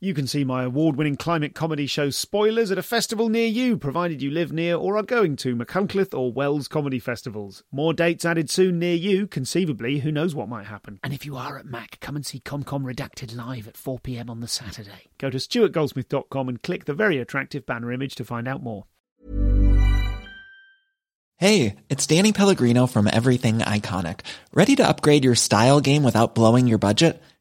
You can see my award winning climate comedy show Spoilers at a festival near you, provided you live near or are going to Machynlleth or Wells comedy festivals. More dates added soon near you, conceivably, who knows what might happen. And if you are at Mac, come and see ComCom Redacted live at 4pm on the Saturday. Go to stuartgoldsmith.com and click the very attractive banner image to find out more. Hey, it's Danny Pellegrino from Everything Iconic. Ready to upgrade your style game without blowing your budget?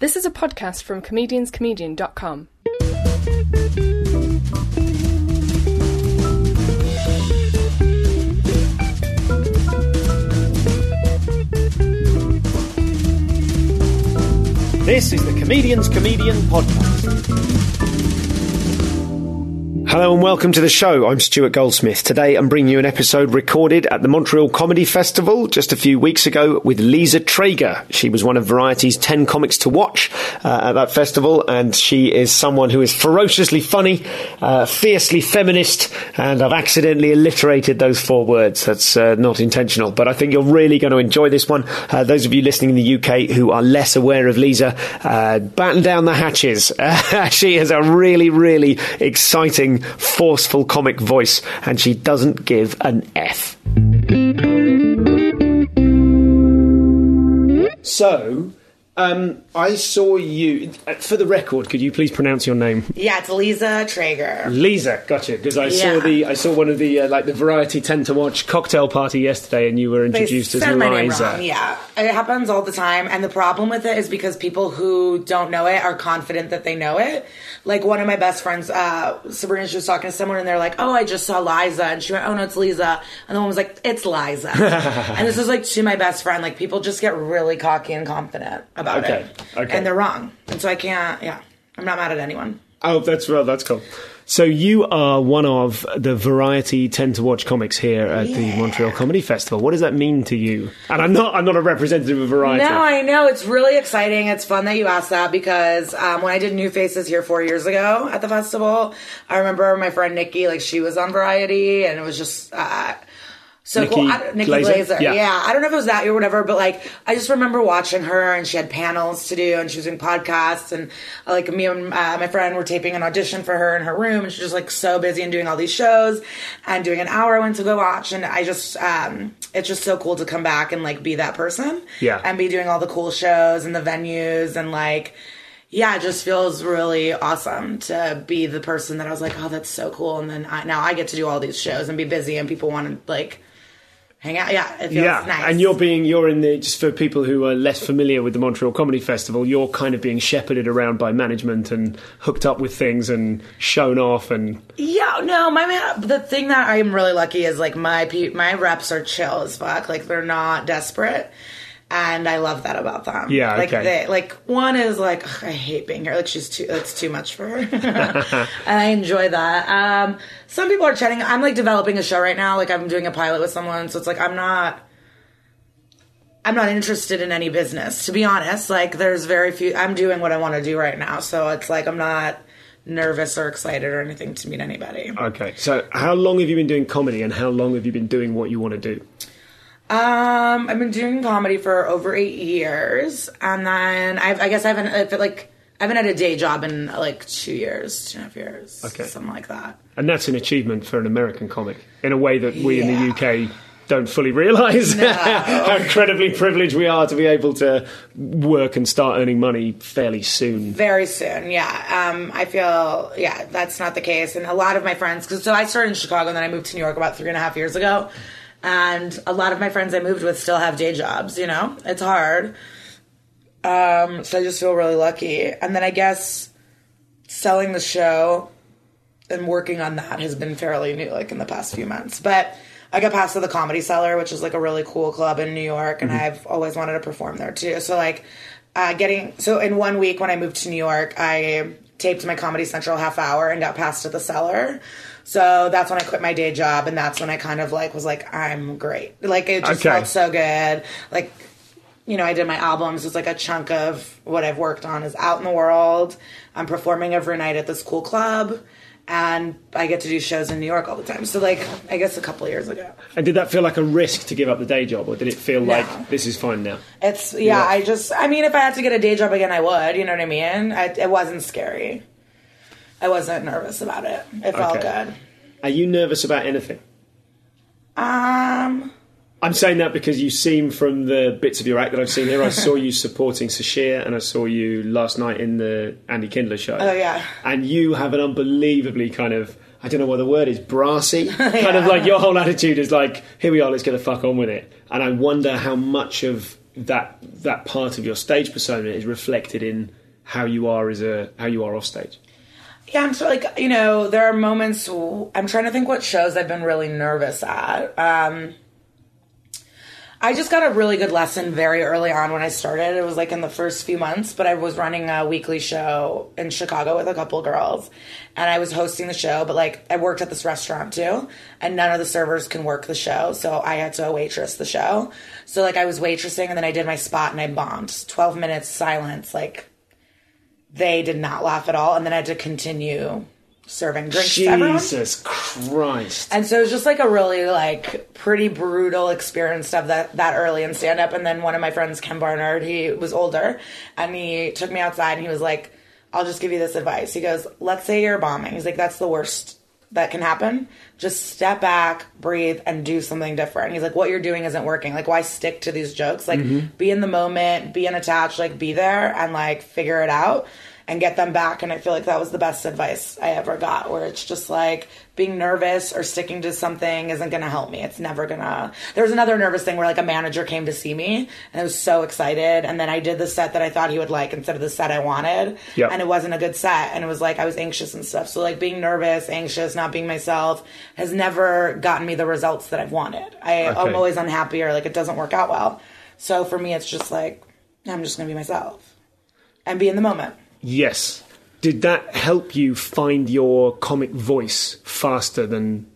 This is a podcast from comedianscomedian.com. This is the Comedian's Comedian Podcast. Hello and welcome to the show. I'm Stuart Goldsmith. Today I'm bringing you an episode recorded at the Montreal Comedy Festival just a few weeks ago with Lisa Treyger. She was one of Variety's 10 comics to watch uh, at that festival and she is someone who is ferociously funny, uh, fiercely feminist, and I've accidentally alliterated those four words. That's uh, not intentional, but I think you're really going to enjoy this one. Uh, those of you listening in the UK who are less aware of Lisa, uh, batten down the hatches. she has a really, really exciting forceful comic voice, and she doesn't give an F. So, um, I saw you. uh, For the record, could you please pronounce your name? Yeah, it's Lisa Treyger. Lisa, gotcha. Because I saw the I saw one of the uh, like the Variety Ten to Watch cocktail party yesterday, and you were introduced as said my name Liza. wrong. Yeah, it happens all the time, and the problem with it is because people who don't know it are confident that they know it. Like one of my best friends, uh, Sabrina, she was talking to someone, and they're like, "Oh, I just saw Liza," and she went, "Oh no, it's Lisa," and the one was like, "It's Liza," and this is like to my best friend. Like people just get really cocky and confident about Okay, it, okay. and they're wrong, and so I can't. Yeah, I'm not mad at anyone. Oh, that's well, that's cool. So you are one of the Variety Ten to Watch comics here at the Montreal Comedy Festival. What does that mean to you? And I'm not I'm not a representative of Variety. No, I know. It's really exciting. It's fun that you asked that because um, when I did New Faces here four years ago at the festival, I remember my friend Nikki, like she was on Variety, and it was just uh, so Nikki cool. I, Nikki Glaser? Glazer. Yeah. Yeah. I don't know if it was that year or whatever, but like I just remember watching her, and she had panels to do, and she was doing podcasts, and uh, like me and uh, my friend were taping an audition for her in her room, and she was like so busy and doing all these shows, and doing an hour I went to go watch, and I just um, it's just so cool to come back and like be that person, Yeah. and be doing all the cool shows and the venues and like yeah, it just feels really awesome to be the person that I was like, oh, that's so cool. And then I, now I get to do all these shows and be busy, and people want to like hang out. Yeah, it feels Yeah, nice. and you're being you're in the just for people who are less familiar with the Montreal Comedy Festival, you're kind of being shepherded around by management and hooked up with things and shown off and yeah, no, my man. The thing that I'm really lucky is like my pe- my reps are chill as fuck. Like they're not desperate. And I love that about them. Yeah, like okay. they like one is like "Ugh, I hate being here. Like she's too. It's too much for her, and I enjoy that. Um, some people are chatting. I'm like developing a show right now. Like I'm doing a pilot with someone, so it's like I'm not. I'm not interested in any business, to be honest. Like, there's very few. I'm doing what I want to do right now, so it's like I'm not nervous or excited or anything to meet anybody. Okay. So how long have you been doing comedy and how long have you been doing what you want to do? Um, I've been doing comedy for over eight years, and then I've, I guess I haven't I feel like I haven't had a day job in like two years, two and a half years, Okay. something like that. And that's an achievement for an American comic in a way that we in the UK don't fully realise No. how incredibly privileged we are to be able to work and start earning money fairly soon. Very soon, yeah. Um, I feel, yeah, that's not the case. And a lot of my friends, because so I started in Chicago and then I moved to New York about three and a half years ago. And a lot of my friends I moved with still have day jobs, you know? It's hard. Um, so I just feel really lucky. And then I guess selling the show and working on that has been fairly new, like in the past few months. But I got passed to the Comedy Cellar, which is like a really cool club in New York, and I've always wanted to perform there too. So like, uh, getting so in one week when I moved to New York, I taped my Comedy Central half hour and got passed to the cellar. So that's when I quit my day job, and that's when I kind of like was like, I'm great. Like it just Okay. felt so good. Like you know, I did my albums. It's like a chunk of what I've worked on is out in the world. I'm performing every night at this cool club, and I get to do shows in New York all the time. So like, I guess a couple of years ago. And did that feel like a risk to give up the day job, or did it feel No. like this is fine now? It's yeah, Yeah. I just I mean if I had to get a day job again I would, you know what I mean? I, it wasn't scary. I wasn't nervous about it. It felt Okay. good. Are you nervous about anything? Um I'm saying that because you seem from the bits of your act that I've seen here. I saw you supporting Sasheer, and I saw you last night in the Andy Kindler show. Oh, yeah. and you have an unbelievably kind of I don't know what the word is brassy kind of like your whole attitude is like here we are, let's get the fuck on with it. And I wonder how much of that that part of your stage persona is reflected in how you are as a how you are off stage. Yeah, I'm sure like you know, there are moments I'm trying to think what shows I've been really nervous at. Um I just got a really good lesson very early on when I started. It was like in the first few months, but I was running a weekly show in Chicago with a couple girls and I was hosting the show, but like I worked at this restaurant too and none of the servers can work the show. So I had to waitress the show. So like I was waitressing and then I did my spot and I bombed. 12 minutes silence. Like they did not laugh at all. And then I had to continue serving drinks to. Jesus Christ. And so it was just like a really like pretty brutal experience of that that early in stand up. And then one of my friends, Ken Barnard, he was older and he took me outside and he was like, I'll just give you this advice. He goes, Let's say you're bombing. He's like, That's the worst that can happen. Just step back, breathe, and do something different. He's like, What you're doing isn't working. Like, why stick to these jokes? Like, mm-hmm. be in the moment, be unattached, like, be there and like figure it out and get them back. And I feel like that was the best advice I ever got, where it's just like being nervous or sticking to something isn't going to help me. It's never going to. There was another nervous thing where like a manager came to see me and I was so excited. And then I did the set that I thought he would like instead of the set I wanted. Yep. And it wasn't a good set. And it was like I was anxious and stuff. So like being nervous, anxious, not being myself has never gotten me the results that I've wanted. I, I'm always unhappy or like it doesn't work out well. So for me, it's just like, I'm just going to be myself and be in the moment. Yes. Did that help you find your comic voice faster than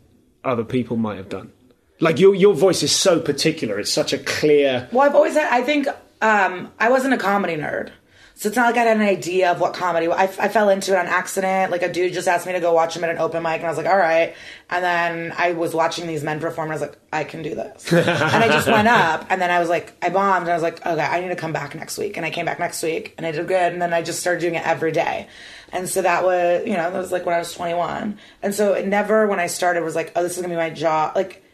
other people might have done? Like your your voice is so particular. It's such a clear. Well, I've always had, I think, um, I wasn't a comedy nerd. So it's not like I had an idea of what comedy. I, I fell into it on accident. Like a dude just asked me to go watch him at an open mic, and I was like, "All right." And then I was watching these men perform, and I was like, "I can do this." and I just went up, and then I was like, I bombed, and I was like, "Okay, I need to come back next week." And I came back next week, and I did good. And then I just started doing it every day. And so that was, you know, that was like when I was 21. And so it never, when I started, was like, "Oh, this is gonna be my job." Like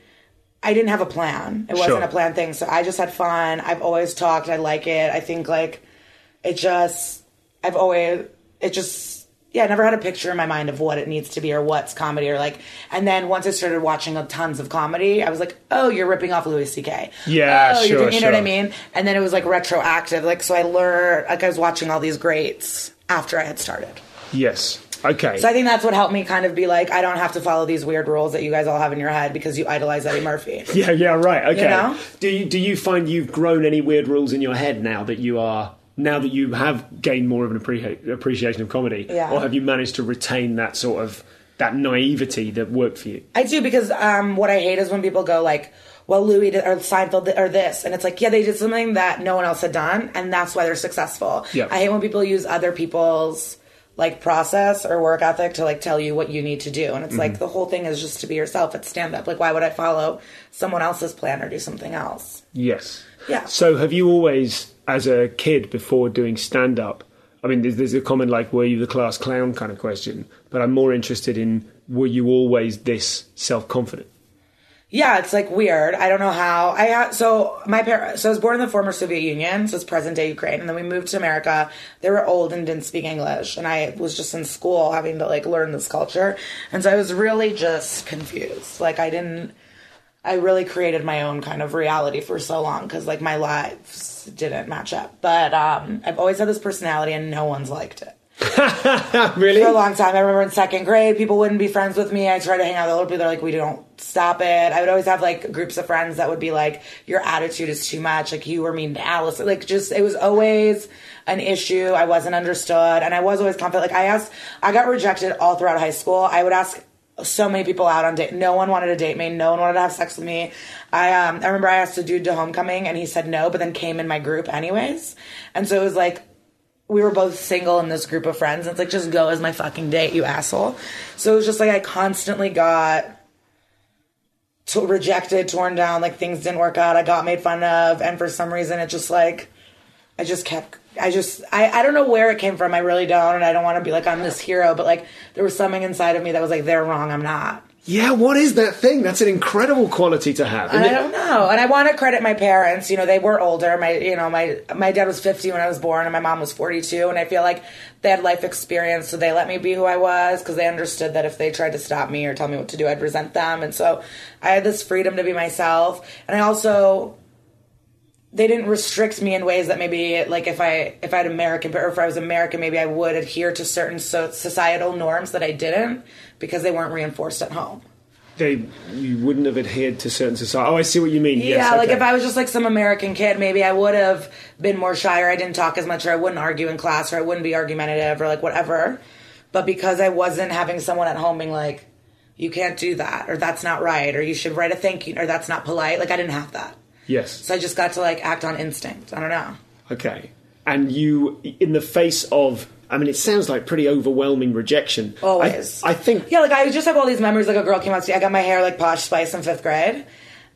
I didn't have a plan. It wasn't Sure. a planned thing. So I just had fun. I've always talked. I like it. I think like it just I've always it just yeah, I never had a picture in my mind of what it needs to be or what's comedy or like and then once I started watching a tons of comedy, I was like, "Oh, you're ripping off Louis CK." Yeah, oh, sure, doing- you know what I mean? And then it was like retroactive. Like so I learned like I was watching all these greats after I had started. Yes. Okay. So I think that's what helped me kind of be like, I don't have to follow these weird rules that you guys all have in your head because you idolize Eddie Murphy. yeah. Yeah. Right. Okay. know? Do you do you find you've grown any weird rules in your head now that you are now that you have gained more of an appre- appreciation of comedy, Yeah. or have you managed to retain that sort of that naivety that worked for you? I do because um, what I hate is when people go like, "Well, Louis did, or Seinfeld did, or this," and it's like, yeah, they did something that no one else had done, and that's why they're successful. Yeah. I hate when people use other people's like process or work ethic to like tell you what you need to do, and it's like the whole thing is just to be yourself. It's stand up. Like, why would I follow someone else's plan or do something else? Yes. Yeah. So have you always, as a kid, before doing stand up? I mean, there's, there's a common like, were you the class clown kind of question, but I'm more interested in, were you always this self confident? Yeah, it's like weird. I don't know how. I had, so my parents. So I was born in the former Soviet Union, so it's present day Ukraine, and then we moved to America. They were old and didn't speak English, and I was just in school having to like learn this culture, and so I was really just confused. Like I didn't. I really created my own kind of reality for so long because like my lives didn't match up. But um, I've always had this personality, and no one's liked it really? for a long time. I remember in second grade, people wouldn't be friends with me. I tried to hang out with older people. They're like, we don't stop it. I would always have like groups of friends that would be like, your attitude is too much. Like you were mean to Alice. Like just, it was always, an issue. I wasn't understood, and I was always confident. Like I asked, I got rejected all throughout high school. I would ask so many people out on date. No one wanted to date me. No one wanted to have sex with me. I um I remember I asked a dude to homecoming and he said no, but then came in my group anyways. And so it was like we were both single in this group of friends. And it's like just go as my fucking date, you asshole. So it was just like I constantly got to- rejected, torn down, like things didn't work out. I got made fun of, and for some reason it just like I just kept I just I, I don't know where it came from. I really don't and I don't want to be like I'm this hero, but like there was something inside of me that was like they're wrong, I'm not. Yeah, what is that thing? That's an incredible quality to have. And I don't know. And I want to credit my parents. You know, they were older. My, you know, my my dad was 50 when I was born, and my mom was 42. And I feel like they had life experience, so they let me be who I was because they understood that if they tried to stop me or tell me what to do, I'd resent them. And so I had this freedom to be myself. And I also they didn't restrict me in ways that maybe like if I if I had American or if I was American maybe I would adhere to certain so societal norms that I didn't because they weren't reinforced at home. They, you wouldn't have adhered to certain society. Oh, I see what you mean. Yeah, yes, like okay. if I was just like some American kid, maybe I would have been more shy or I didn't talk as much or I wouldn't argue in class or I wouldn't be argumentative or like whatever. But because I wasn't having someone at home being like, you can't do that or that's not right or you should write a thank you or that's not polite, like I didn't have that. Yes. So I just got to like act on instinct. I don't know. Okay. And you, in the face of, I mean, it sounds like pretty overwhelming rejection. Always. I, I think. Yeah, like I just have all these memories. Like a girl came up to me. I got my hair like Posh Spice in fifth grade,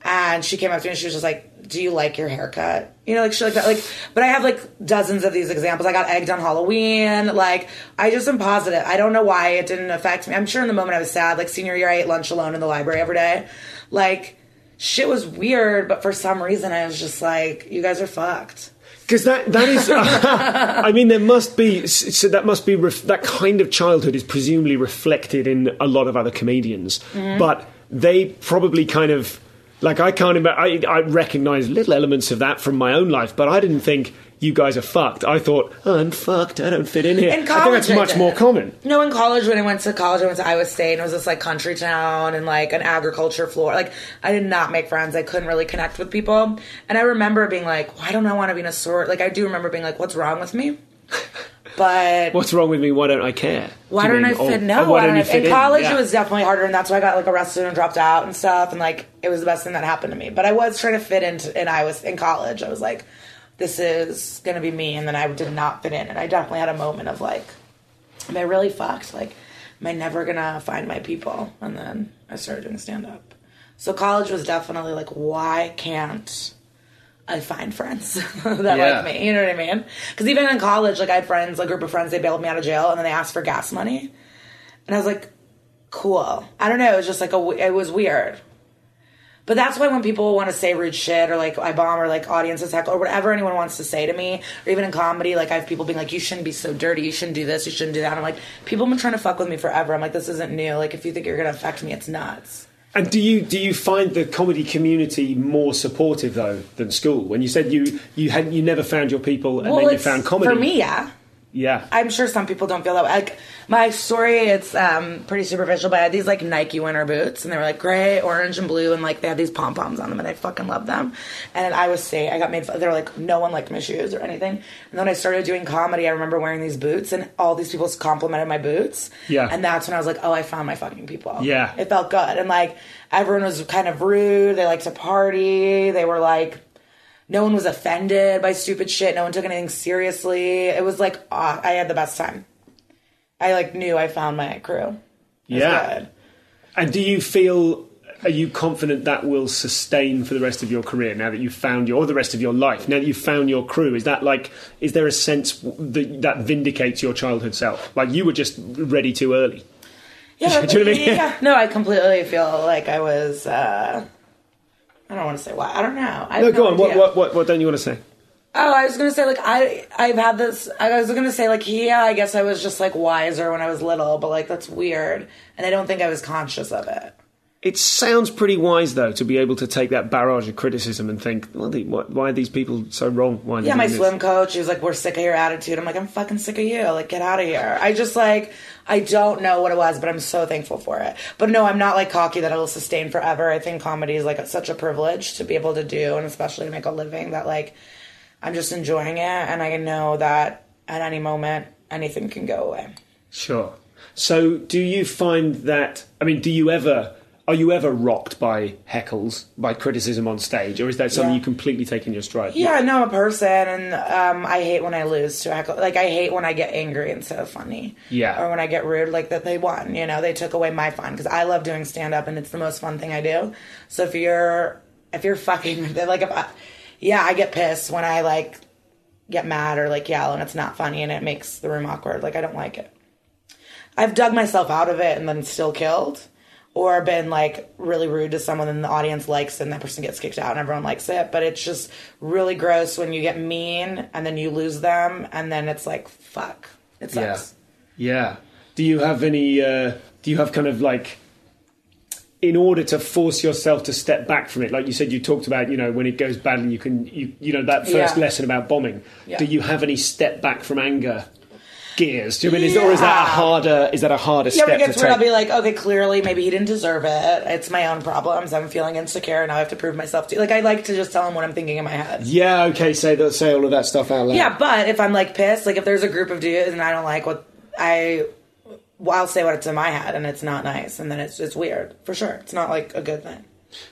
and she came up to me and she was just like, "Do you like your haircut?" You know, like shit like that. Like, but I have like dozens of these examples. I got egged on Halloween. Like, I just am positive. I don't know why it didn't affect me. I'm sure in the moment I was sad. Like senior year, I ate lunch alone in the library every day. Like, shit was weird, but for some reason I was just like, "You guys are fucked." Because that that is, I mean, there must be so that must be ref, that kind of childhood is presumably reflected in a lot of other comedians, Mm-hmm. but they probably kind of like I can't. ima- I I recognise little elements of that from my own life, but I didn't think you guys are fucked. I thought oh, I'm fucked. I don't fit in here. In I think college, that's much did. more common. No, in college when I went to college, I went to Iowa State and it was this like country town and like an agriculture floor. Like I did not make friends. I couldn't really connect with people. And I remember being like, why don't I want to be in a sort? Like I do remember being like, what's wrong with me? But What's wrong with me? Why don't I care? why Do don't oh, I fit? No, or why don't I fit in college Yeah. it was definitely harder, and that's why I got like arrested and dropped out and stuff. And like it was the best thing that happened to me. But I was trying to fit into, and I was in college. I was like, this is gonna be me, and then I did not fit in, and I definitely had a moment of like, am I really fucked? Like, am I never gonna find my people? And then I started doing stand up. So college was definitely like, why can't I find friends that Yeah. like me? You know what I mean? Because even in college, like I had friends, a group of friends, they bailed me out of jail, and then they asked for gas money, and I was like, cool. I don't know. It was just like a, it was weird. But that's why when people want to say rude shit or like I bomb or like audiences heckle or whatever anyone wants to say to me, or even in comedy, like I have people being like, you shouldn't be so dirty, you shouldn't do this, you shouldn't do that. I'm like, people have been trying to fuck with me forever. I'm like, this isn't new. Like, if you think you're gonna affect me, it's nuts. And do you do you find the comedy community more supportive though than school? When you said you you had you never found your people and then you found comedy. For me, yeah. Yeah. I'm sure some people don't feel that way. Like my story, it's um, pretty superficial, but I had these like Nike winter boots, and they were like gray, orange, and blue, and like they had these pom poms on them, and I fucking loved them. And I was say I got made. fun- They were like no one liked my shoes or anything. And then I started doing comedy. I remember wearing these boots, and all these people complimented my boots. Yeah. And that's when I was like, oh, I found my fucking people. Yeah. It felt good, and like everyone was kind of rude. They liked to party. They were like no one was offended by stupid shit. No one took anything seriously. It was like aw- I had the best time. I like knew I found my crew. Yeah. good. And do you feel are you confident that will sustain for the rest of your career now that you've found your or the rest of your life now that you've found your crew? Is that like is there a sense that that vindicates your childhood self? Like you were just ready too early. Yeah, Do you know I mean? yeah. No, I completely feel like I was. uh I don't want to say why. I don't know. I No, go on. What, what what what don't you want to say? Oh, I was gonna say like I I've had this. I was gonna say like yeah, I guess I was just like wiser when I was little, but like that's weird, and I don't think I was conscious of it. It sounds pretty wise though to be able to take that barrage of criticism and think, well, the, what, why are these people so wrong? Why Yeah, my doing this? swim coach, he was like, "We're sick of your attitude." I'm like, "I'm fucking sick of you. Like, get out of here." I just like, I don't know what it was, but I'm so thankful for it. But no, I'm not like cocky that it'll sustain forever. I think comedy is like such a privilege to be able to do, and especially to make a living. That like, I'm just enjoying it, and I know that at any moment anything can go away. Sure. So, do you find that? I mean, do you ever? Are you ever rocked by heckles, by criticism on stage, or is that something Yeah. you completely take in your stride? Yeah, no, I'm a person, and um, I hate when I lose to heckle. Like, I hate when I get angry instead of funny. Yeah. Or when I get rude, like that they won. You know, they took away my fun because I love doing stand up, and it's the most fun thing I do. So if you're if you're fucking like if I, yeah, I get pissed when I like get mad or like yell, and it's not funny, and it makes the room awkward. Like I don't like it. I've dug myself out of it and then still killed. Or been like really rude to someone and the audience likes it and that person gets kicked out and everyone likes it. But it's just really gross when you get mean and then you lose them and then it's like, fuck. It Yeah. sucks. Yeah. Do you have any? Uh, do you have kind of like, in order to force yourself to step back from it, like you said, you talked about, you know, when it goes badly, you can, you, you know, that first Yeah. lesson about bombing. Yeah. Do you have any step back from anger gears? Do you mean, is, or is that a harder? Is that a harder Yeah, step it to weird, I'll be like, okay, clearly maybe he didn't deserve it. It's my own problems. I'm feeling insecure and now I have to prove myself to Like, I like to just tell him what I'm thinking in my head. yeah. Okay. Say that. Say all of that stuff out loud. Yeah, but if I'm like pissed, like if there's a group of dudes and I don't like what I, well, I'll say what's in my head and it's not nice, and then it's it's weird for sure. It's not like a good thing.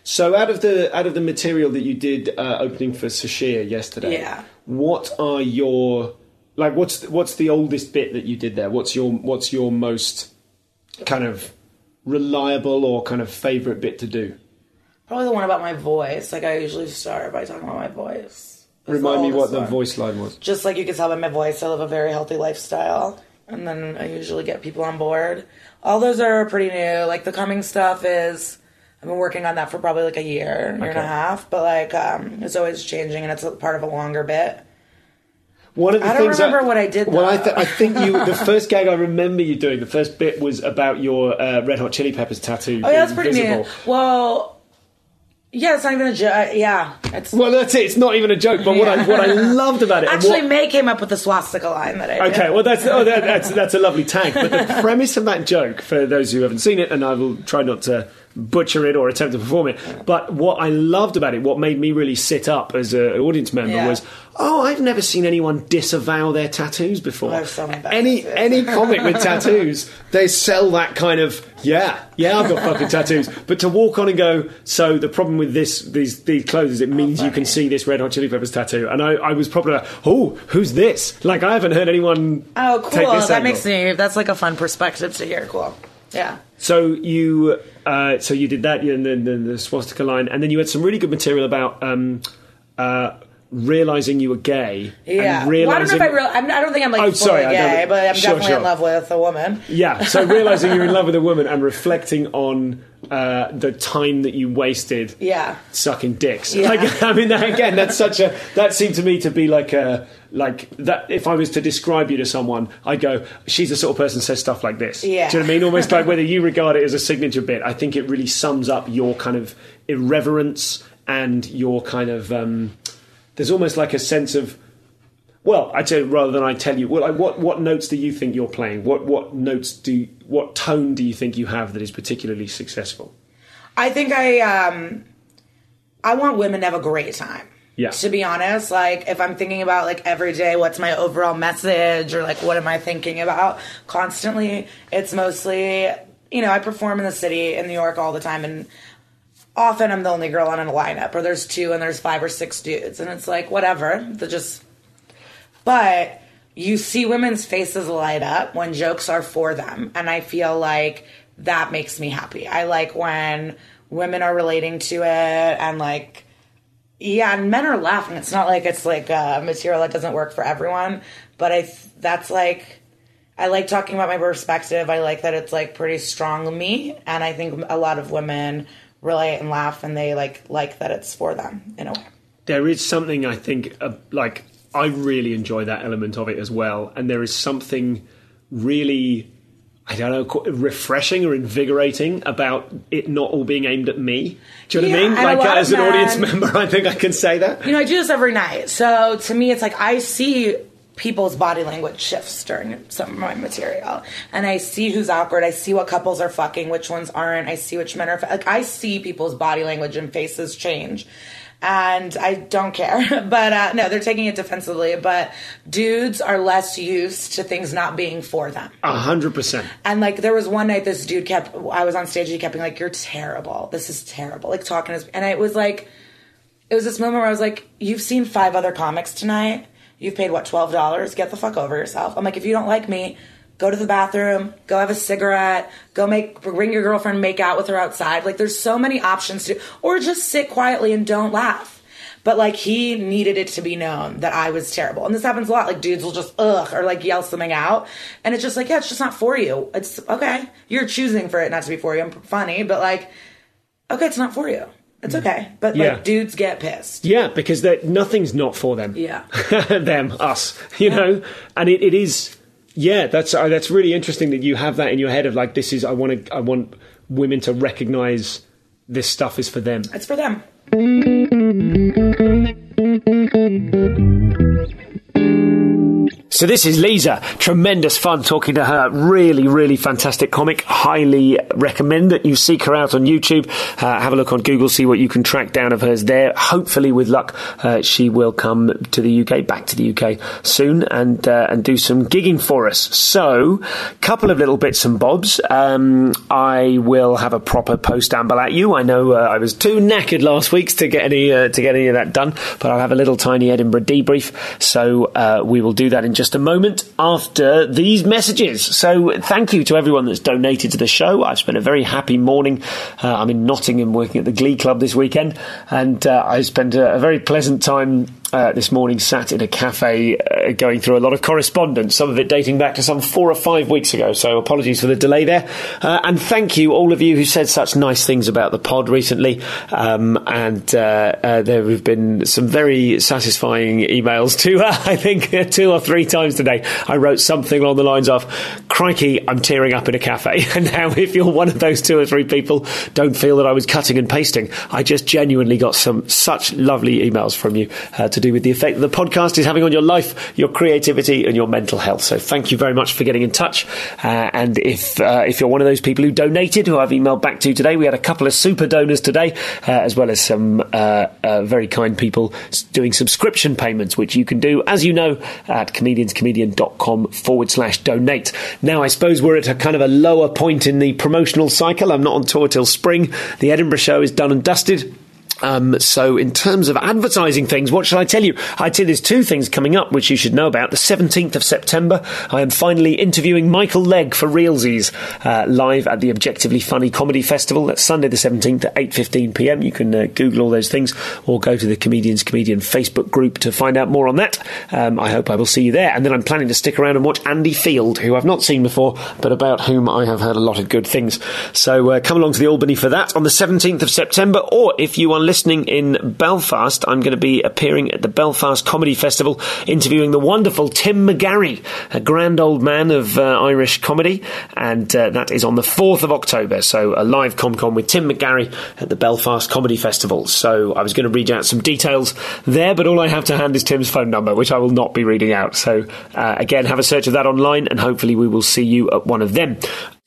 So out of the out of the material that you did uh, opening for Sasheer yesterday, Yeah. what are your like what's what's the oldest bit that you did there? What's your what's your most kind of reliable or kind of favorite bit to do? Probably the one about my voice. Like I usually start by talking about my voice. That's Remind me what oldest the voice line was. Just like you can tell by my voice, I live a very healthy lifestyle, and then I usually get people on board. All those are pretty new. Like the coming stuff is. I've been working on that for probably like a year, year and a half, but like um, it's always changing, and it's a part of a longer bit. One of the I don't things remember what I did, Well, I, th- I think you the first gag I remember you doing the first bit was about your uh, Red Hot Chili Peppers tattoo. Oh yeah, that's pretty visible. new. Well, yeah, it's not even a joke. Yeah, it's Well, that's it. It's not even a joke. But what I what I loved about it, actually what- May came up with the swastika line that I did. Okay, well that's oh, that, that's that's a lovely tag. But the premise of that joke, for those who haven't seen it, and I will try not to butcher it or attempt to perform it. But what I loved about it, what made me really sit up as an audience member, Yeah. was oh, I've never seen anyone disavow their tattoos before. I have so many bad any any comic with tattoos, they sell that kind of yeah, yeah, I've got fucking tattoos. But to walk on and go, so the problem with this these these clothes is it oh, means you can see this Red Hot Chili Peppers tattoo, and I, I was probably like, oh, who's this? Like I haven't heard anyone. Oh, take cool. this That angle. makes me. That's like a fun perspective to hear. Cool. Yeah. So you, uh, so you did that, and then the, the swastika line, and then you had some really good material about um, uh, realizing you were gay. Yeah. and Well, I don't know if I real. I'm, I don't think I'm like Oh, fully sorry, gay, but I'm sure, definitely sure. in love with a woman. Yeah, so realizing you're in love with a woman and reflecting on uh, the time that you wasted Yeah. sucking dicks. Yeah. Like, I mean, that, again, that's such a that seemed to me to be like a like that. If I was to describe you to someone, I'd go, "She's the sort of person who says stuff like this." Yeah. Do you know what I mean? Almost like whether you regard it as a signature bit. I think it really sums up your kind of irreverence and your kind of. Um, there's almost like a sense of. Well, I tell rather than I tell you, well, like, what what notes do you think you're playing? What what notes do what tone do you think you have that is particularly successful? I think I um I want women to have a great time. Yeah. To be honest, like if I'm thinking about like every day, what's my overall message or like what am I thinking about constantly? It's mostly, you know, I perform in the city in New York all the time and often I'm the only girl on a lineup or there's two and there's five or six dudes and it's like whatever. They're just but you see women's faces light up when jokes are for them and i feel like that makes me happy i like when women are relating to it and like yeah and men are laughing it's not like it's like uh, material that doesn't work for everyone but i th- that's like i like talking about my perspective i like that it's like pretty strong me and i think a lot of women relate and laugh and they like like that it's for them in a way there is something I think uh, like I really enjoy that element of it as well, and there is something really I don't know refreshing or invigorating about it not all being aimed at me. Do you know Yeah, what I mean? Like as an audience member, I think I can say that. You know, I do this every night. So to me, it's like I see people's body language shifts during some of my material. And I see who's awkward. I see what couples are fucking, which ones aren't. I see which men are. Like, I see people's body language and faces change. and I don't care. But uh, no, they're taking it defensively. But dudes are less used to things not being for them. A hundred percent. And like there was one night this dude kept I was on stage and he kept being like, You're terrible. This is terrible. Like talking to and it was like it was this moment where I was like, You've seen five other comics tonight. You've paid what, twelve dollars? Get the fuck over yourself. I'm like, if you don't like me, go to the bathroom, go have a cigarette, go make bring your girlfriend, make out with her outside. Like there's so many options to or just sit quietly and don't laugh. But like he needed it to be known that I was terrible. And this happens a lot. Like dudes will just ugh or like yell something out. And it's just like, yeah, it's just not for you. It's okay. You're choosing for it not to be for you. I'm funny, but like, okay, it's not for you. It's okay. But Yeah. like dudes get pissed. Yeah, because that nothing's not for them. Yeah. them, us, you know, and it, it is. Yeah, that's uh, that's really interesting that you have that in your head of like this is I want to I want women to recognize this stuff is for them. It's for them. So this is Lisa. Tremendous fun talking to her. Really, really fantastic comic. Highly recommend that you seek her out on YouTube. Uh, have a look on Google, see what you can track down of hers there. Hopefully, with luck, uh, she will come to the UK, back to the UK soon, and uh, and do some gigging for us. So, couple of little bits and bobs. Um, I will have a proper post amble at you. I know uh, I was too knackered last week to get any uh, to get any of that done, but I'll have a little tiny Edinburgh debrief. So uh, we will do that in just a moment after these messages. So thank you to everyone that's donated to the show. I've spent a very happy morning. Uh, I'm in Nottingham working at the Glee Club this weekend, and uh, I spent a, a very pleasant time uh, this morning sat in a cafe uh, going through a lot of correspondence, some of it dating back to some four or five weeks ago. So apologies for the delay there. Uh, and thank you, all of you who said such nice things about the pod recently. Um, and uh, uh, there have been some very satisfying emails too. I think two or three times today I wrote something along the lines of, Crikey, I'm tearing up in a cafe. And now, if you're one of those two or three people, don't feel that I was cutting and pasting. I just genuinely got some such lovely emails from you uh, to do with the effect that the podcast is having on your life, your creativity, and your mental health. So thank you very much for getting in touch. Uh, and if uh, if you're one of those people who donated, who I've emailed back to today, we had a couple of super donors today, uh, as well as some uh, uh, very kind people doing subscription payments, which you can do, as you know, at comedianscomedian.com forward slash donate. Now, I suppose we're at a kind of a lower point in the promotional cycle. I'm not on tour till spring. The Edinburgh show is done and dusted. Um, so, in terms of advertising things, what shall I tell you? I tell say there's two things coming up which you should know about. The 17th of September, I am finally interviewing Michael Legge for Realsies uh, live at the Objectively Funny Comedy Festival. That's Sunday the 17th at 8:15 p.m. You can uh, Google all those things or go to the Comedians Comedian Facebook group to find out more on that. Um, I hope I will see you there. And then I'm planning to stick around and watch Andy Field, who I've not seen before, but about whom I have heard a lot of good things. So uh, come along to the Albany for that on the 17th of September, or if you are listening in Belfast, I'm going to be appearing at the Belfast Comedy Festival, interviewing the wonderful Tim McGarry, a grand old man of uh, Irish comedy, and uh, that is on the 4th of October. So a live ComCom with Tim McGarry at the Belfast Comedy Festival. So I was going to read out some details there, but all I have to hand is Tim's phone number, which I will not be reading out. So uh, again, have a search of that online, and hopefully we will see you at one of them.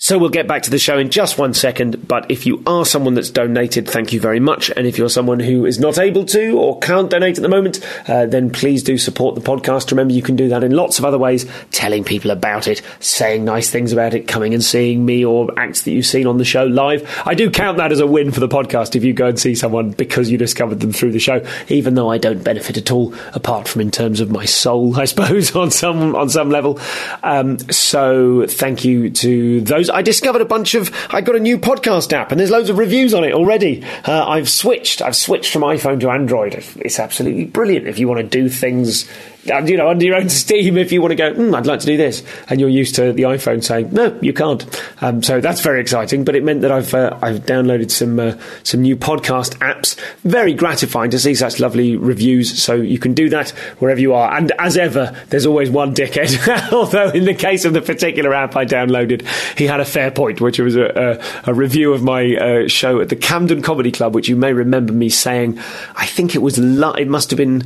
So we'll get back to the show in just one second, but if you are someone that's donated, thank you very much. And if you're someone who is not able to or can't donate at the moment, uh, then please do support the podcast. Remember, you can do that in lots of other ways, telling people about it, saying nice things about it, coming and seeing me or acts that you've seen on the show live. I do count that as a win for the podcast if you go and see someone because you discovered them through the show, even though I don't benefit at all, apart from in terms of my soul, I suppose, on some, on some level. Um, so thank you to those. I discovered a bunch of. I got a new podcast app, and there's loads of reviews on it already. Uh, I've switched. I've switched from iPhone to Android. It's absolutely brilliant if you want to do things. You know, under your own steam, if you want to go, mm, I'd like to do this, and you're used to the iPhone saying, no, you can't. Um, so that's very exciting. But it meant that I've uh, I've downloaded some uh, some new podcast apps. Very gratifying to see such lovely reviews. So you can do that wherever you are. And as ever, there's always one dickhead. Although in the case of the particular app I downloaded, he had a fair point, which was a, a, a review of my uh, show at the Camden Comedy Club, which you may remember me saying. I think it was. Li- it must have been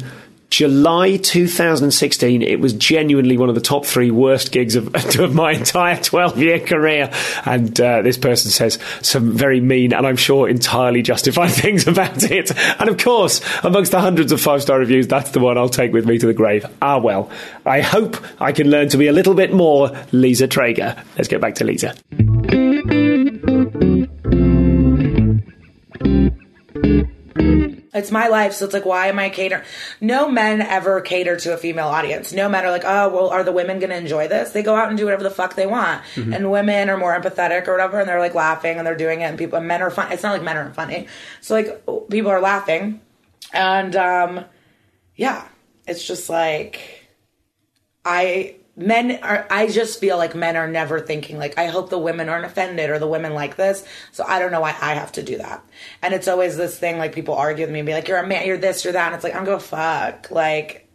July 2016, it was genuinely one of the top three worst gigs of, of my entire 12 year career. And uh, this person says some very mean and I'm sure entirely justified things about it. And of course, amongst the hundreds of five star reviews, that's the one I'll take with me to the grave. Ah, well, I hope I can learn to be a little bit more Lisa Treyger. Let's get back to Lisa. It's my life, so it's like, why am I catering? No men ever cater to a female audience. No men are like, oh, well, are the women going to enjoy this? They go out and do whatever the fuck they want, and women are more empathetic or whatever, and they're like laughing and they're doing it, and people, and men are fun. It's not like men aren't funny, so like people are laughing, and um, yeah, it's just like I men are I just feel like men are never thinking like I hope the women aren't offended or the women like this. So I don't know why I have to do that. And it's always this thing like people argue with me and be like, You're a man, you're this, you're that, and it's like I'm go fuck. Like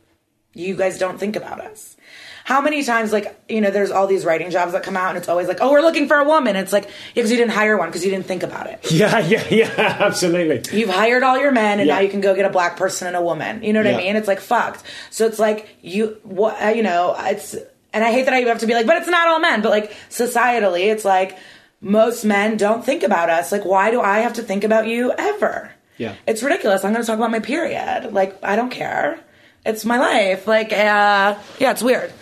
you guys don't think about us. How many times, like, you know, there's all these writing jobs that come out and it's always like, oh, we're looking for a woman. It's like, yeah, because you didn't hire one because you didn't think about it. Yeah, yeah, yeah, absolutely. You've hired all your men, and Yeah. now you can go get a black person and a woman. You know what Yeah. I mean? It's like fucked. So it's like you, what uh, you know? It's and I hate that I have to be like, but it's not all men. But like societally, it's like most men don't think about us. Like, why do I have to think about you ever? Yeah. it's ridiculous. I'm going to talk about my period. Like, I don't care. It's my life. Like, uh, yeah, it's weird.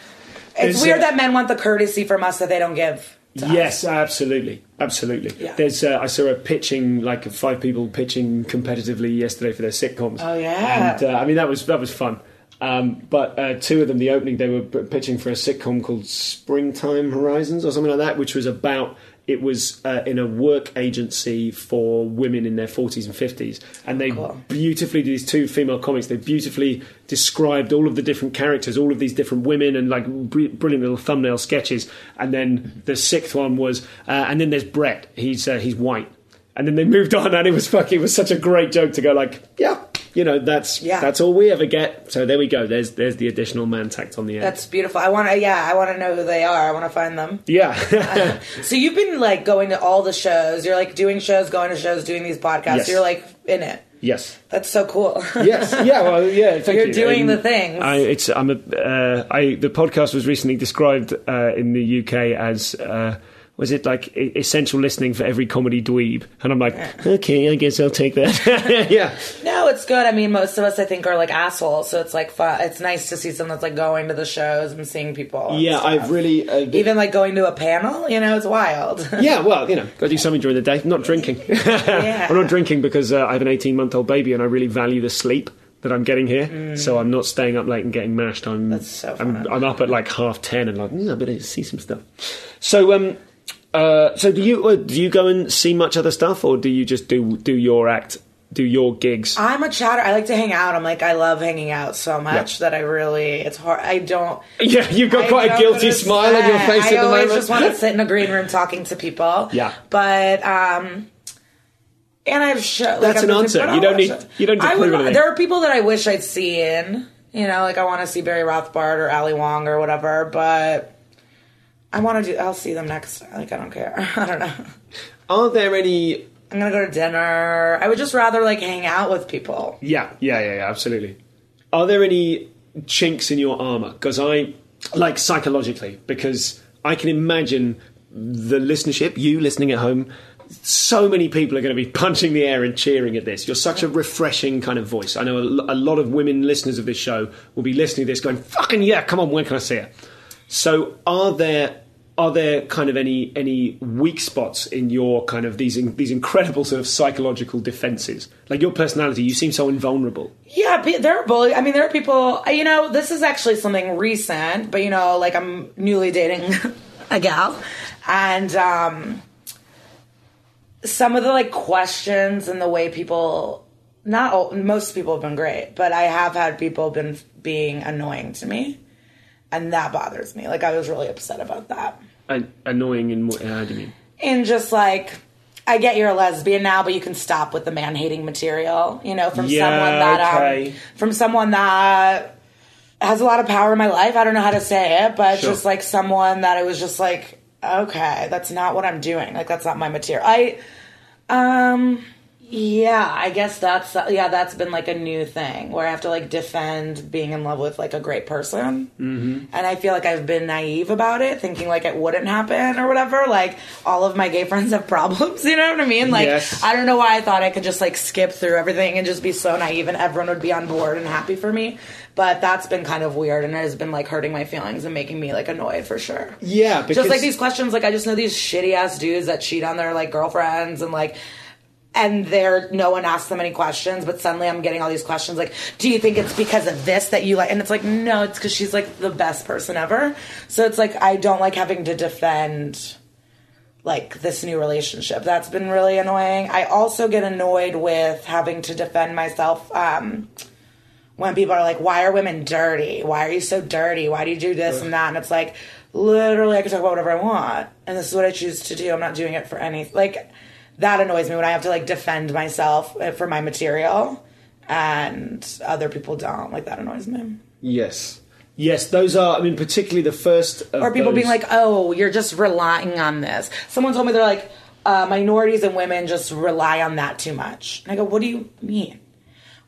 It's There's, weird that men want the courtesy from us that they don't give. Us. Yes, absolutely, absolutely. Yeah. There's, uh, I saw a pitching, like five people pitching competitively yesterday for their sitcoms. Oh, yeah. and uh, I mean that was that was fun. Um, but uh, two of them, the opening, they were pitching for a sitcom called Springtime Horizons or something like that, which was about. It was uh, in a work agency for women in their 40s and 50s, and they beautifully these two female comics. They beautifully described all of the different characters, all of these different women, and like br- brilliant little thumbnail sketches. And then the sixth one was, uh, and then there's Brett. He's uh, he's white. And then they moved on, and it was fucking. It was such a great joke to go like, yeah, you know, that's Yeah. that's all we ever get. So there we go. There's there's the additional man tacked on the end. That's beautiful. I want to, yeah, I want to know who they are. I want to find them. yeah. So you've been like going to all the shows. You're like doing shows, going to shows, doing these podcasts. Yes. You're like in it. yes. That's so cool. yes, yeah, well, yeah. Thank You're you. doing the things. I, it's I'm a uh, I the podcast was recently described uh, in the UK as uh, was it like essential listening for every comedy dweeb, and I'm like, okay, I guess I'll take that. yeah, no, it's good. I mean, most of us I think are like assholes, so it's like fun. It's nice to see someone that's like going to the shows and seeing people. yeah. I've really uh, even like going to a panel. You know, it's wild. yeah, well, you know, got to do something during the day. I'm not drinking. I'm not drinking because uh, I have an 18 month old baby and I really value the sleep that I'm getting here. So I'm not staying up late and getting mashed. I'm Mm. That's so I'm. I'm up at like half ten and like mm, I better see some stuff. So um. Uh, so do you uh, do you go and see much other stuff, or do you just do do your act, do your gigs? I'm a chatter. I like to hang out. I'm like I love hanging out so much that I really it's hard. I don't. yeah, you've got I quite a guilty smile on your face I at the always moment. just want to sit in a green room talking to people. Yeah. but um, and I've show. That's like, an answer. You don't need- it. you don't need to I prove would- There are people that I wish I'd seen. You know, like I want to see Barry Rothbart or Ali Wong or whatever, but I want to do. I'll see them next. Like I don't care. I don't know. Are there any? I'm gonna go to dinner. I would just rather like hang out with people. Yeah, yeah, yeah, yeah, absolutely. Are there any chinks in your armor? Because I like psychologically, because I can imagine the listenership, you listening at home. So many people are going to be punching the air and cheering at this. You're such a refreshing kind of voice. I know a, a lot of women listeners of this show will be listening to this, going, "Fucking yeah, come on, when can I see it?" So, are there are there kind of any any weak spots in your kind of these these incredible sort of psychological defenses? Like your personality, you seem so invulnerable. Yeah, there are bullies. I mean, there are people. You know, this is actually something recent, but you know, like I'm newly dating a gal, and um, some of the like questions and the way people. Not all, most people have been great, but I have had people been being annoying to me, and that bothers me. Like I was really upset about that. An- annoying in what? How do you mean? and just like I get you're a lesbian now, but you can stop with the man hating material, you know, from Yeah, someone that okay. um, from someone that has a lot of power in my life. I don't know how to say it, but Sure. just like someone that it was just like, okay, that's not what I'm doing. Like that's not my material. I um Yeah, I guess that's yeah, that's been like a new thing where I have to like defend being in love with like a great person, mm-hmm. and I feel like I've been naive about it, thinking like it wouldn't happen or whatever. Like all of my gay friends have problems, you know what I mean? Like Yes. I don't know why I thought I could just like skip through everything and just be so naive and everyone would be on board and happy for me. But that's been kind of weird and it has been like hurting my feelings and making me like annoyed for sure. Yeah, because Just like these questions, like I just know these shitty ass dudes that cheat on their like girlfriends and like and there no one asks them any questions but suddenly i'm getting all these questions like do you think it's because of this that you like? And it's like no it's because she's like the best person ever. So it's like i don't like having to defend like this new relationship. That's been really annoying. I also get annoyed with having to defend myself um when people are like why are women dirty? Why are you so dirty? Why do you do this and that? And it's like literally i can talk about whatever i want and this is what i choose to do. I'm not doing it for any like that annoys me when i have to like defend myself uh, for my material and other people don't like that annoys me yes, yes, those are. I mean, particularly the first. Of or people being like, "Oh, you're just relying on this." Someone told me they're like, uh, "Minorities and women just rely on that too much." And I go, "What do you mean?"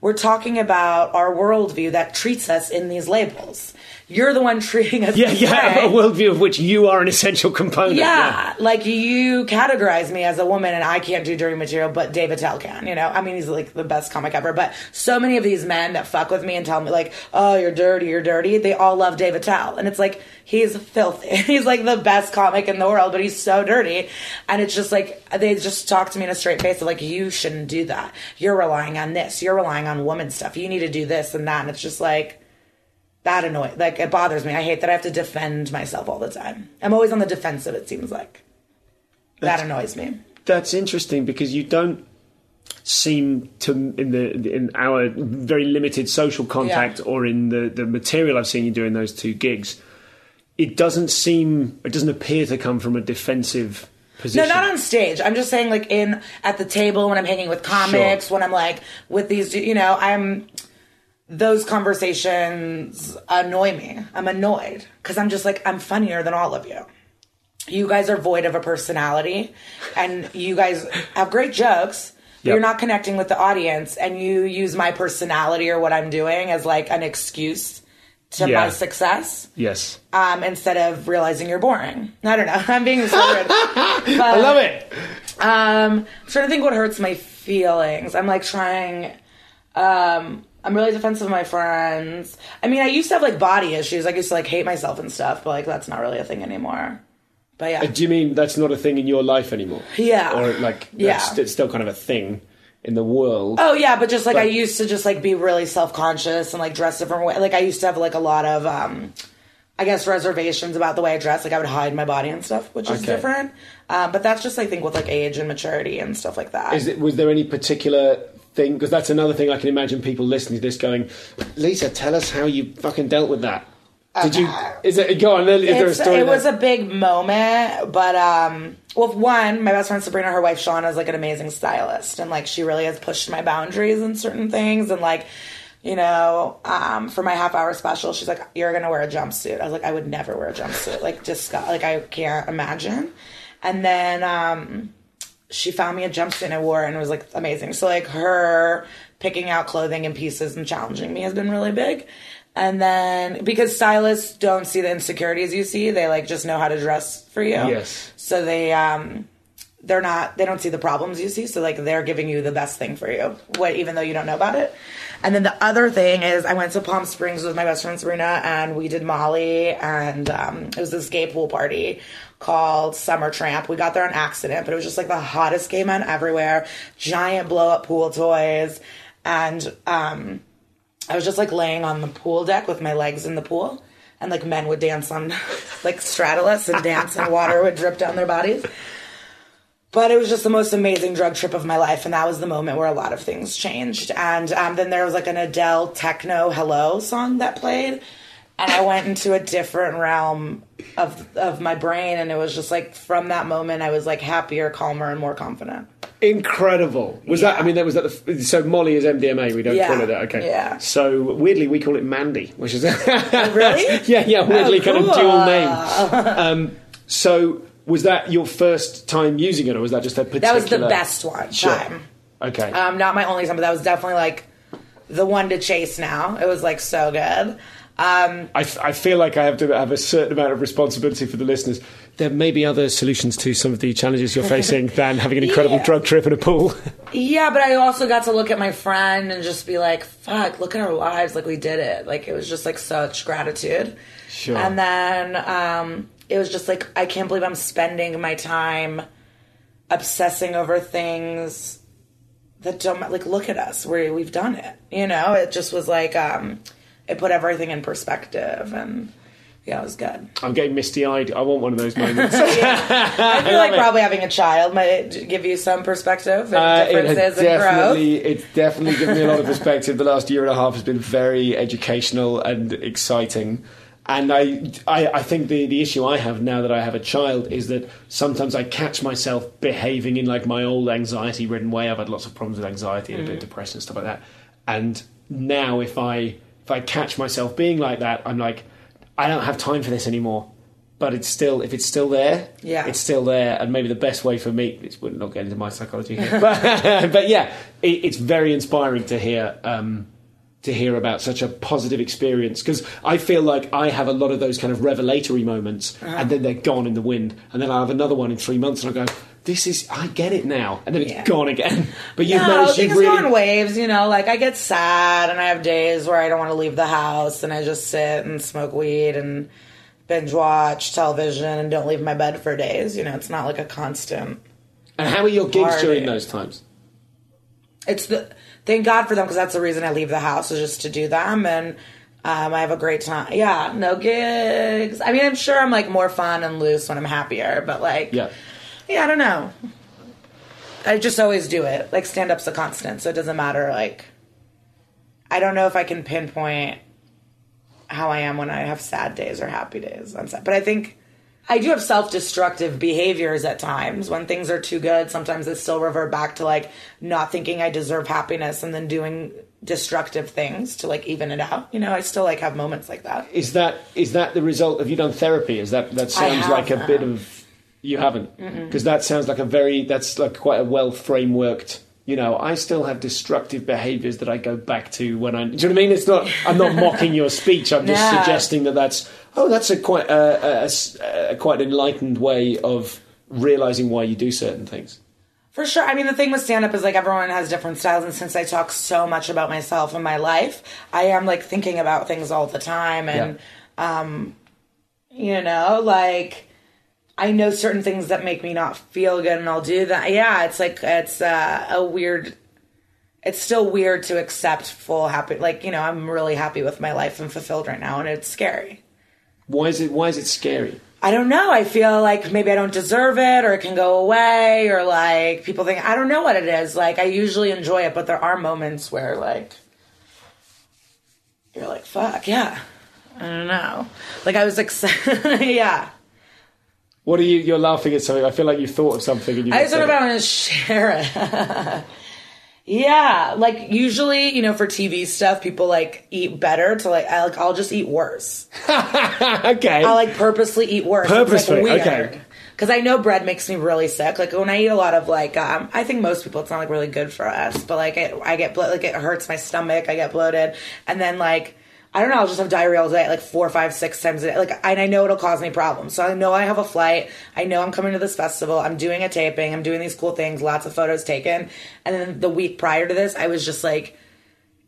We're talking about our worldview that treats us in these labels. You're the one treating us. yeah, yeah, a way. worldview of which you are an essential component. Yeah, like you categorize me as a woman, and I can't do dirty material, but Dave Attell can. You know, I mean, he's like the best comic ever. But so many of these men that fuck with me and tell me like, "Oh, you're dirty, you're dirty," they all love Dave Attell, and it's like he's filthy. he's like the best comic in the world, but he's so dirty, and it's just like they just talk to me in a straight face of like, "You shouldn't do that. You're relying on this. You're relying on woman stuff. You need to do this and that," and it's just like that annoys like it bothers me i hate that i have to defend myself all the time i'm always on the defensive it seems like that annoys me That's interesting because you don't seem to in the in our very limited social contact Yeah. or in the the material I've seen you doing those two gigs. It doesn't seem. It doesn't appear to come from a defensive Position. no not on stage i'm just saying like in at the table when i'm hanging with comics Sure. when i'm like with these you know i'm those conversations annoy me i'm annoyed because i'm just like i'm funnier than all of you you guys are void of a personality and you guys have great jokes but Yep. you're not connecting with the audience and you use my personality or what i'm doing as like an excuse to Yeah. my success Yes, um, instead of realizing you're boring i don't know i'm being so rude I love it. um, I'm trying to think what hurts my feelings. I'm like trying. Um, I'm really defensive of my friends. I mean, I used to have like body issues. I used to like hate myself and stuff, but like that's not really a thing anymore. But yeah, Do you mean that's not a thing in your life anymore? Yeah. or like Yeah. that's it's still kind of a thing in the world. Oh yeah, but just like I used to just like be really self conscious and like dress different way. Like I used to have like a lot of um I guess reservations about the way I dress. Like I would hide my body and stuff, which is Okay. different. Um, but that's just I think with like age and maturity and stuff like that. Is it, was there any particular thing? Because that's another thing I can imagine people listening to this going, Liza, tell us how you fucking dealt with that. Did you? Is it? Go on. Is there a story? it was a big moment, but um, well, one, my best friend Sabrina, her wife Shauna, is like an amazing stylist, and like she really has pushed my boundaries in certain things, and like. You know, um, for my half hour special, she's like, "You're gonna wear a jumpsuit." I was like, "I would never wear a jumpsuit. Like, just like I can't imagine." And then um, she found me a jumpsuit and I wore it and it was like amazing. So like her picking out clothing and pieces and challenging me has been really big. And then because stylists don't see the insecurities you see, they like just know how to dress for you. Yes. So they um they're not they don't see the problems you see, so like they're giving you the best thing for you. What even though you don't know about it. And then the other thing is I went to Palm Springs with my best friend Serena and we did Molly and um, it was this gay pool party called Summer Tramp. We got there on accident, but it was just like the hottest gay men everywhere, giant blow up pool toys. And um, I was just like laying on the pool deck with my legs in the pool. And like men would dance on like straddle us and dance and water would drip down their bodies. But it was just the most amazing drug trip of my life, and that was the moment where a lot of things changed. And um, then there was like an Adele techno "Hello" song that played, and I went into a different realm of of my brain, and it was just like from that moment, I was like happier, calmer, and more confident. incredible. Was that? I mean, that was that. The, so Molly is MDMA. We don't Yeah. call it that. Okay. Yeah. So weirdly, we call it Mandy, which is Really? yeah, yeah. Weirdly, kind of dual name. Um, so was that your first time using it, or was that just a particular? That was the best one Sure. time. Okay. Um, not my only time, but that was definitely like the one to chase now. It was like so good. Um, I, f- I feel like I have to have a certain amount of responsibility for the listeners. There may be other solutions to some of the challenges you're facing than having an incredible Yeah. drug trip in a pool. yeah, but I also got to look at my friend and just be like, fuck, look at our lives. Like we did it. Like it was just like such gratitude. Sure. And then um, it was just like, I can't believe I'm spending my time obsessing over things that don't like look at us where we've done it you know it just was like um it put everything in perspective and yeah it was good I'm getting misty eyed. I want one of those moments. i feel like probably having a child might give you some perspective and Uh, it differences and growth definitely, it's definitely given me a lot of perspective. The last year and a half has been very educational and exciting. And I, I, I think the, the issue I have now that I have a child is that sometimes I catch myself behaving in like my old anxiety ridden way. I've had lots of problems with anxiety and a bit of depression and stuff like that. And now if I if I catch myself being like that, I'm like, I don't have time for this anymore. But it's still, if it's still there, Yeah. it's still there. And maybe the best way for me, it's, we're not getting into my psychology here, but, but yeah, it, it's very inspiring to hear um, to hear about such a positive experience because I feel like I have a lot of those kind of revelatory moments, Uh-huh. and then they're gone in the wind, and then I have another one in three months, and I go, "This is, I get it now," and then it's Yeah. gone again. But you've no, managed, things really, go in waves, you know. Like I get sad, and I have days where I don't want to leave the house, and I just sit and smoke weed and binge watch television and don't leave my bed for days. You know, it's not like a constant. and how are your gigs Party. during those times? It's the thank God for them because that's the reason I leave the house is just to do them, and um, I have a great time. Yeah, no gigs. I mean, I'm sure I'm like more fun and loose when I'm happier, but like, Yeah. Yeah, I don't know. I just always do it. Like stand up's a constant, so it doesn't matter. Like, I don't know if I can pinpoint how I am when I have sad days or happy days. I'm sad, but I think I do have self-destructive behaviors at times when things are too good. Sometimes I still revert back to like not thinking I deserve happiness and then doing destructive things to like even it out. You know, I still like have moments like that. Is that is that the result? Have you done therapy? Is that that sounds like a bit of you haven't because that sounds like a very that's like quite a well frameworked. You know, I still have destructive behaviours that I go back to when I. Do you know what I mean? It's not. I'm not mocking your speech. I'm just No. suggesting that that's. Oh, that's a quite a, a- a s- a quite enlightened way of realizing why you do certain things. For sure. I mean, the thing with stand up is like everyone has different styles. And since I talk so much about myself and my life, I am like thinking about things all the time. And, um, you know, like I know certain things that make me not feel good and I'll do that. Yeah, it's like, it's uh, a weird, it's still weird to accept full happy. Like, you know, I'm really happy with my life and fulfilled right now. And it's scary. Why is it? Why is it scary? I don't know. I feel like maybe I don't deserve it or it can go away or like people think I don't know what it is. Like I usually enjoy it, but there are moments where like you're like, fuck, yeah. I don't know. Like I was excited yeah. What are you? You're laughing at something. I feel like you thought of something. And you I just don't know if I want to share it. yeah, like usually, you know, for TV stuff, people like eat better to like, I, like I'll just eat worse. okay. I like purposely eat worse. Purposely, like, okay. Because I know bread makes me really sick. Like when I eat a lot of like, um, I think most people it's not like really good for us, but like it, I get blo- like it hurts my stomach. I get bloated, and then like I don't know, I'll just have diarrhea all day, like four, five, six times a day. Like and I know it'll cause me problems. So I know I have a flight. I know I'm coming to this festival. I'm doing a taping. I'm doing these cool things. Lots of photos taken. And then the week prior to this, I was just like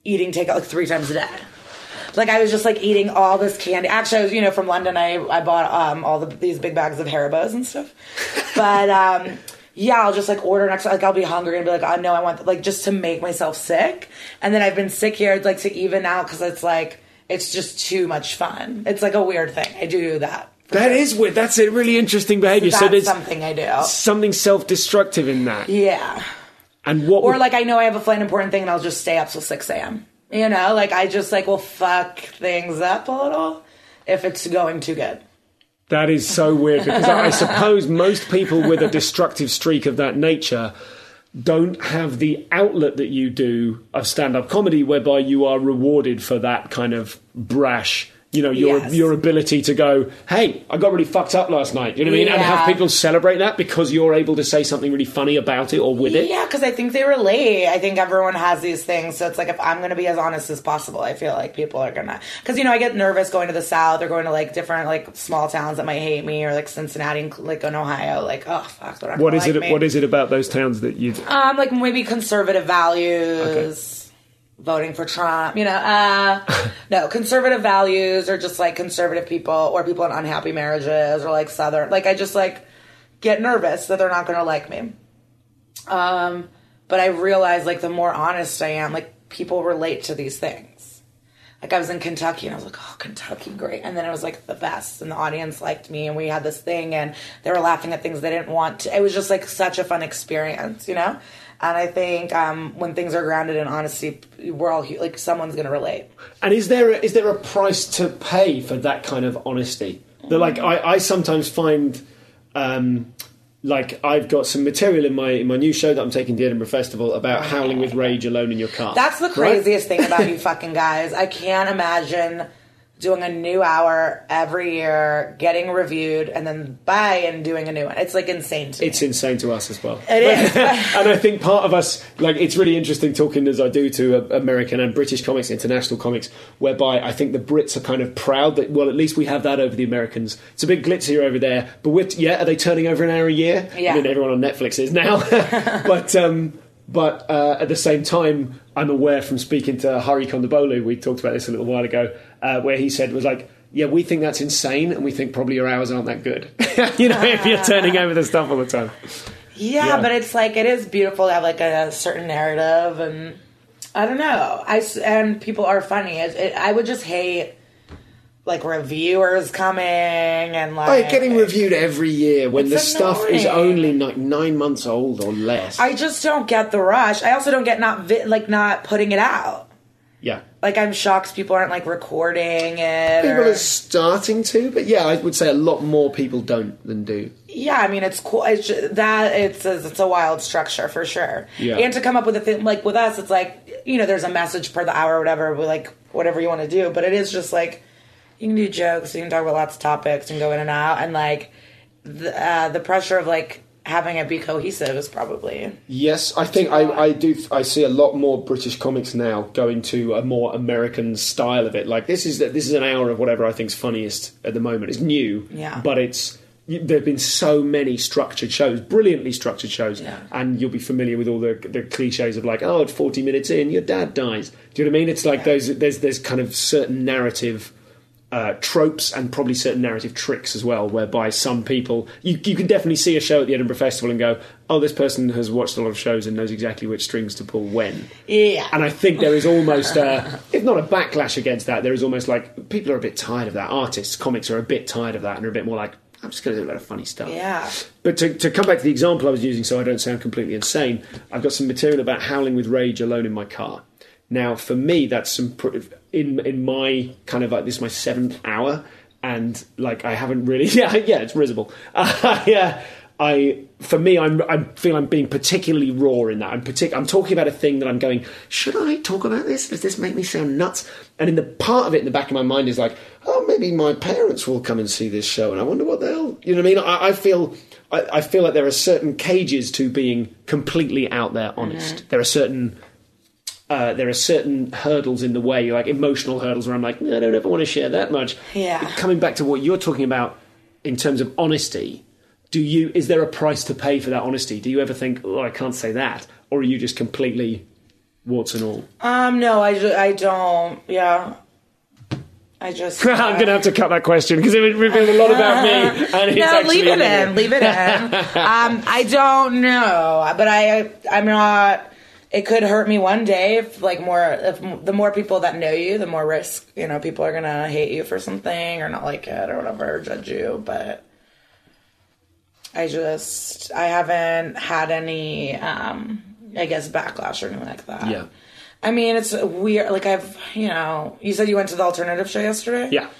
eating takeout like three times a day. Like I was just like eating all this candy. Actually, I was you know from London. I I bought um all the these big bags of Haribos and stuff. But um yeah, I'll just like order next. Like I'll be hungry and be like, oh no, I want like just to make myself sick. And then I've been sick here like to even out because it's like it's just too much fun. It's like a weird thing. I do that. that is weird. That's a really interesting behaviour. That's so there's something I do. something self-destructive in that. Yeah. And what? Or would- like I know I have a flight important thing and I'll just stay up till six a.m. You know, like I just like will fuck things up a little if it's going too good. That is so weird because I suppose most people with a destructive streak of that nature don't have the outlet that you do of stand up comedy whereby you are rewarded for that kind of brash, you know your Yes. your ability to go, hey, I got really fucked up last night. You know what I mean? And have people celebrate that because you're able to say something really funny about it or with it. Yeah, because I think they relate. I think everyone has these things. So it's like if I'm going to be as honest as possible, I feel like people are going to. Because, you know, I get nervous going to the South or going to like different like small towns that might hate me or like Cincinnati, and like in Ohio. Like, oh, fuck. They're not What like it? Me. What is it about those towns that you? Um, like maybe conservative values. Voting for Trump, you know, uh, no, conservative values or just like conservative people or people in unhappy marriages or like Southern, like I just like get nervous that they're not going to like me. Um, but I realize like the more honest I am, like people relate to these things. Like I was in Kentucky and I was like, oh, Kentucky, great. And then it was like the best and the audience liked me and we had this thing and they were laughing at things they didn't want to. It was just like such a fun experience, you know? And I think um, when things are grounded in honesty, we're all like someone's going to relate. And is there a, is there a price to pay for that kind of honesty? That like I, I sometimes find. Um, like I've got some material in my in my new show that I'm taking to the Edinburgh Festival about howling with rage alone in your car. That's the Right? craziest thing about you fucking guys. I can't imagine doing a new hour every year, getting reviewed, and then bye and doing a new one. It's like insane to me. It's insane to us as well. It is. and I think part of us, like, it's really interesting talking as I do to uh, American and British comics, international comics, whereby I think the Brits are kind of proud that, well, at least we have that over the Americans. It's a bit glitzier over there, but we're, yeah, are they turning over an hour a year? Yeah. I mean, everyone on Netflix is now. but, um, but uh, at the same time, I'm aware from speaking to Hari Kondabolu, we talked about this a little while ago, uh, where he said, was like, yeah, we think that's insane, and we think probably your hours aren't that good. you know, if you're turning over the stuff all the time. yeah, Yeah. but it's like it is beautiful to have like a certain narrative, and I don't know. I and people are funny. It, it, I would just hate like reviewers coming and like Oh, getting reviewed every year when the stuff is only like nine months old or less. I just don't get the rush. I also don't get not vi- like not putting it out. Yeah. Like I'm shocked people aren't like recording it. People or- are starting to, but yeah, I would say a lot more people don't than do. yeah, I mean it's cool. It's just, that it's a, it's a wild structure for sure. Yeah. And to come up with a thing like with us, it's like you know there's a message per the hour or whatever. With like whatever you want to do, but it is just like you can do jokes, you can talk about lots of topics and go in and out, and like the uh, the pressure of like having it be cohesive is probably Yes, I think I, I do. I see a lot more British comics now going to a more American style of it. Like this is this is an hour of whatever I think's funniest at the moment. It's new, Yeah. but it's there have been so many structured shows, brilliantly structured shows, Yeah. and you'll be familiar with all the the cliches of like, oh, at forty minutes in, your dad dies. Do you know what I mean? It's like those. There's there's kind of certain narrative uh, tropes and probably certain narrative tricks as well, whereby some people you, you can definitely see a show at the Edinburgh Festival and go, "Oh, this person has watched a lot of shows and knows exactly which strings to pull when." yeah. And I think there is almost, a, if not a backlash against that, there is almost like people are a bit tired of that. Artists, comics are a bit tired of that and are a bit more like, "I'm just going to do a lot of funny stuff." yeah. But to, to come back to the example I was using, so I don't sound completely insane, I've got some material about howling with rage alone in my car. Now, for me, that's some pr- in in my kind of like this is my seventh hour, and like I haven't really, yeah, yeah, it's risible. Uh, yeah, I for me, I'm I feel I'm being particularly raw in that. I'm partic- I'm talking about a thing that I'm going. Should I talk about this? Does this make me sound nuts? And in the part of it in the back of my mind is like, oh, maybe my parents will come and see this show, and I wonder what they'll You know what I mean? I, I feel. I, I feel like there are certain cages to being completely out there honest. There are certain uh, there are certain hurdles in the way, like emotional hurdles, where I'm like, "No, I don't ever want to share that much. Yeah. Coming back to what you're talking about in terms of honesty, do you? Is there a price to pay for that honesty? Do you ever think, oh, I can't say that, or are you just completely warts and all? Um, no, I, I don't. Yeah, I just. I'm going to have to cut that question because it would reveal a lot about me. And no, leave it in. Leave it in. um, I don't know, but I, I'm not. It could hurt me one day if, like, more. If the more people that know you, the more risk. You know, people are gonna hate you for something or not like it or whatever, or judge you. But I just, I haven't had any. um I guess backlash or anything like that. Yeah. I mean, it's weird. Like I've, you know, you said you went to the alternative show yesterday. Yeah.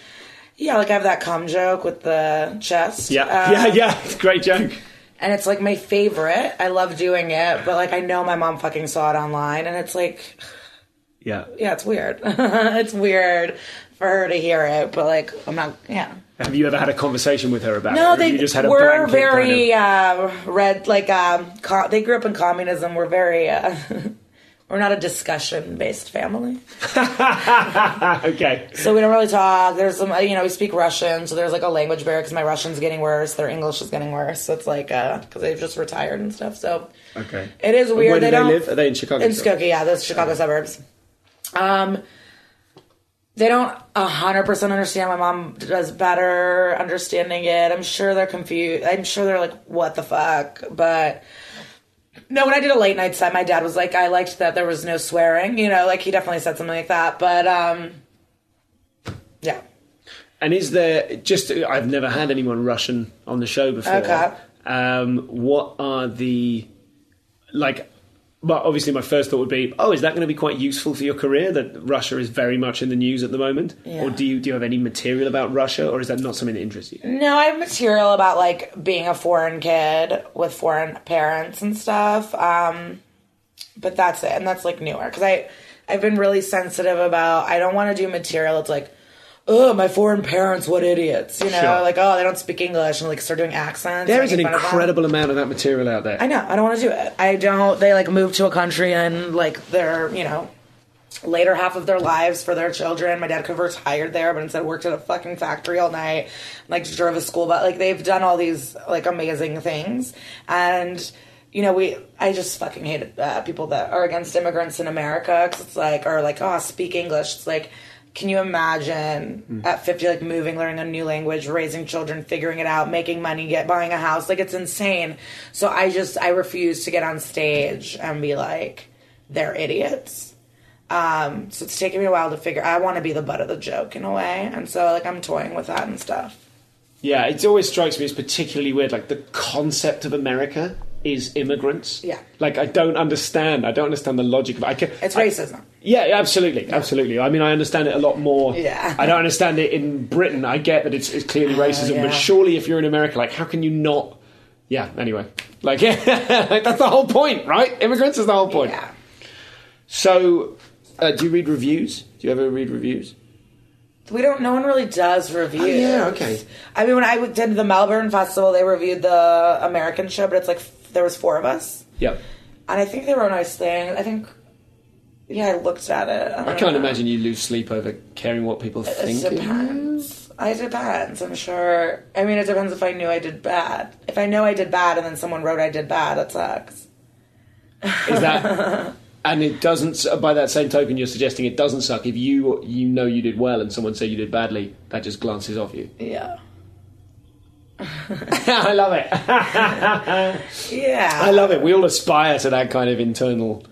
Yeah, like I have that cum joke with the chest. Yeah. Uh, yeah. Yeah. It's great joke. And it's like my favorite. I love doing it, but like I know my mom fucking saw it online and it's like Yeah. yeah, it's weird. it's weird for her to hear it, but like I'm not. Yeah. Have you ever had a conversation with her about it? No, they just had we're very kind uh, red. Like um, co- they grew up in communism. We're very. Uh, we're not a discussion based family, okay. so we don't really talk. There's some, you know, we speak Russian, so there's like a language barrier because my Russian's getting worse, their English is getting worse. So it's like because they've just retired and stuff. So Okay. it is weird. Where do they, don't live? Are they in Chicago? in? Skokie, yeah, those Chicago suburbs. Um, they don't hundred percent understand. My mom does better understanding it. I'm sure they're confused. I'm sure they're like, "What the fuck?" But no, when I did a late night set, my dad was like, "I liked that there was no swearing." You know, like he definitely said something like that. But um, yeah, And is there just? I've never had anyone Russian on the show before. Okay. Um, what are the like? Well, obviously, my first thought would be, oh, is that going to be quite useful for your career? That Russia is very much in the news at the moment, Yeah. or do you do you have any material about Russia, or is that not something that interests you? No, I have material about like being a foreign kid with foreign parents and stuff. Um, but that's it, and that's like newer because I I've been really sensitive about. I don't want to do material. It's like, oh, my foreign parents, what idiots, you know? Sure. Like, oh, they don't speak English and like start doing accents. There is an incredible amount of that material out there. I know. I don't want to do it. I don't. They like move to a country and like they're you know later half of their lives for their children. My dad could have retired there, but instead worked at a fucking factory all night. Like drove a school bus. Like they've done all these like amazing things and. You know, we. I just fucking hate uh, people that are against immigrants in America because it's like, or like, oh, speak English. It's like, can you imagine at 50 like moving learning a new language raising children figuring it out making money get buying a house like it's insane so i just i refuse to get on stage and be like they're idiots um so it's taken me a while to figure i want to be the butt of the joke in a way and so like i'm toying with that and stuff Yeah, it always strikes me as particularly weird. Like the concept of America is immigrants. Yeah. Like I don't understand. I don't understand the logic of it. I can, it's I- racism Yeah, absolutely, absolutely. I mean, I understand it a lot more. Yeah. I don't understand it in Britain. I get that it's, it's clearly racism, yeah. but surely if you're in America, like, how can you not? Yeah. Anyway, like, like that's the whole point, right? Immigrants is the whole point. yeah So, uh, do you read reviews? Do you ever read reviews? we don't no one really does reviews Oh, yeah, okay. i mean when i did the melbourne festival they reviewed the american show but it's like there was four of us Yep. And I think they wrote nice things. I think, yeah, I looked at it. I don't can't know. imagine you lose sleep over caring what people It think. you. depends. It depends. I'm sure. I mean, it depends if I knew I did bad. If I know I did bad and then someone wrote I did bad, that sucks. Is that? And it doesn't. By that same token, you're suggesting it doesn't suck if you you know you did well and someone say you did badly. That just glances off you. Yeah. I love it. Yeah. I love it. We all aspire to that kind of internal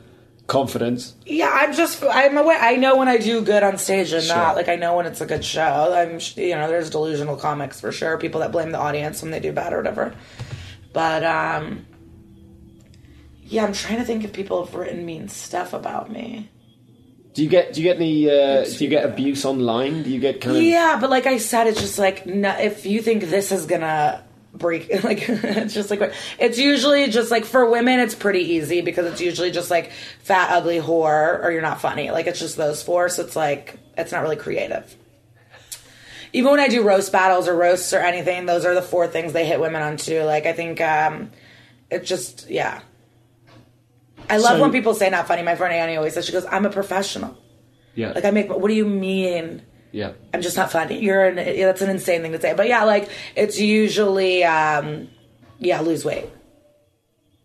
confidence. Yeah, I'm just. I'm aware. I know when I do good on stage and Sure. not like I know when it's a good show. I'm. You know, there's delusional comics for sure. People that blame the audience when they do bad or whatever. But um. Yeah, I'm trying to think if people have written mean stuff about me. Do you get do you get the uh, do you get abuse online? Do you get kind of Yeah, but like I said, it's just like no, if you think this is gonna break, like it's just like it's usually just like for women, it's pretty easy because it's usually just like fat, ugly whore, or you're not funny. Like it's just those four, so it's like it's not really creative. Even when I do roast battles or roasts or anything, those are the four things they hit women on too. Like I think um, it just yeah. I love So- when people say not funny. My friend Annie always says she goes, "I'm a professional. yeah Like I make. What do you mean?" Yeah I'm just not funny. You're an, yeah, that's an insane thing to say. But yeah, like it's usually um yeah, lose weight.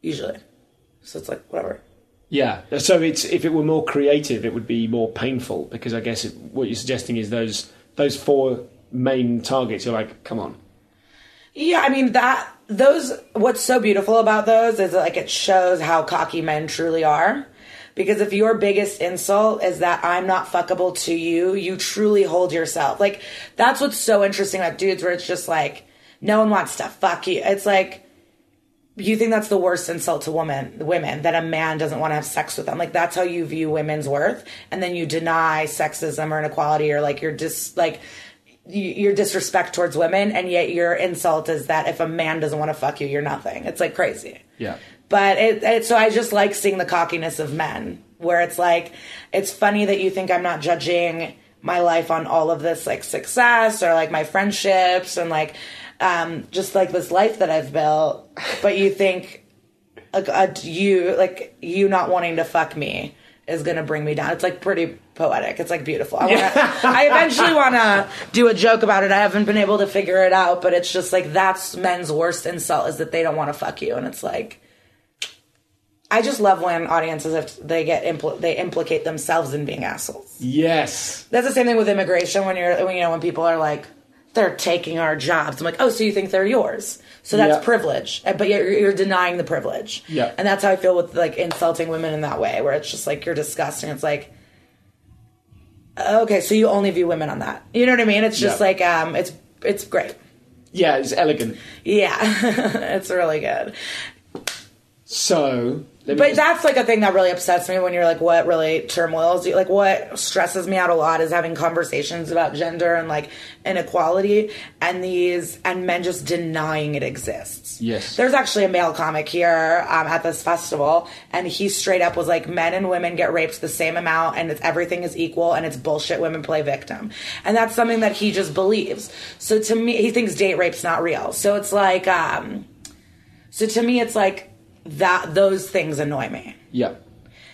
Usually. So it's like whatever. yeah. So it's if it were more creative, it would be more painful because I guess it, what you're suggesting is those those four main targets. You're like, come on, Yeah, I mean that those what's so beautiful about those is that, like it shows how cocky men truly are. Because if your biggest insult is that I'm not fuckable to you, you truly hold yourself. Like that's what's so interesting about dudes where it's just like no one wants to fuck you. It's like you think that's the worst insult to women women that a man doesn't want to have sex with them like that's how you view women's worth and then you deny sexism or inequality or like your dis like your disrespect towards women and yet your insult is that if a man doesn't want to fuck you you're nothing it's like crazy yeah. But it, it so i just like seeing the cockiness of men where it's like it's funny that you think i'm not judging my life on all of this like success or like my friendships and like um, just like this life that I've built, but you think like uh, you like you not wanting to fuck me is gonna bring me down. It's like pretty poetic. It's like beautiful. I, wanna, I eventually want to do a joke about it. I haven't been able to figure it out, but it's just like that's men's worst insult is that they don't want to fuck you, and it's like. I just love when audiences if they get impl- they implicate themselves in being assholes. Yes. That's the same thing with immigration when you're when you know when people are like they're taking our jobs. I'm like, oh, so you think they're yours? So that's Yeah. privilege, but yet you're, you're denying the privilege. Yeah. and that's how I feel with like insulting women in that way, where it's just like you're disgusting. It's like, okay, so you only view women on that. You know what I mean? It's just Yeah. like um, it's it's great. Yeah, it's elegant. Yeah, it's really good. So, But just- that's like a thing that really upsets me when you're like, what really turmoils you? Like, what stresses me out a lot is having conversations about gender and like inequality and these, and men just denying it exists. Yes. There's actually a male comic here um, at this festival, and he straight up was like, men and women get raped the same amount, and it's, everything is equal, and it's bullshit. Women play victim. And that's something that he just believes. So to me, he thinks date rape's not real. So it's like, um, so to me, it's like that, those things annoy me yeah.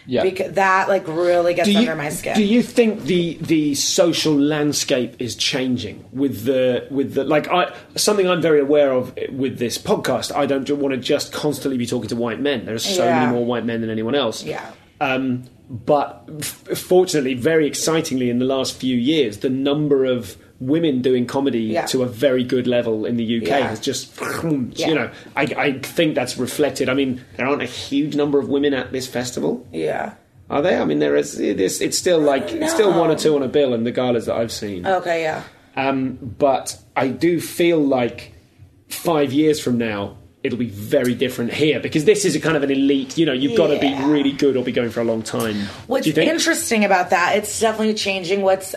Yeah. because that like really gets you, under my skin. Do you think the the social landscape is changing with the with the like I something I'm very aware of with this podcast? I don't want to just constantly be talking to white men. There are so Yeah. many more white men than anyone else. Yeah. Um, but f- fortunately, very excitingly, in the last few years, the number of women doing comedy Yeah. to a very good level in the UK Yeah. has just, Yeah. you know, I, I think that's reflected. I mean, there aren't a huge number of women at this festival. yeah. Are they? I mean, there is. It is it's still like it's still one or two on a bill in the galas that I've seen. Okay. Yeah. Um, but I do feel like five years from now it'll be very different here because this is a kind of an elite. You know, you've got to be really good or be going for a long time. What's do you think? interesting about that? It's definitely changing. What's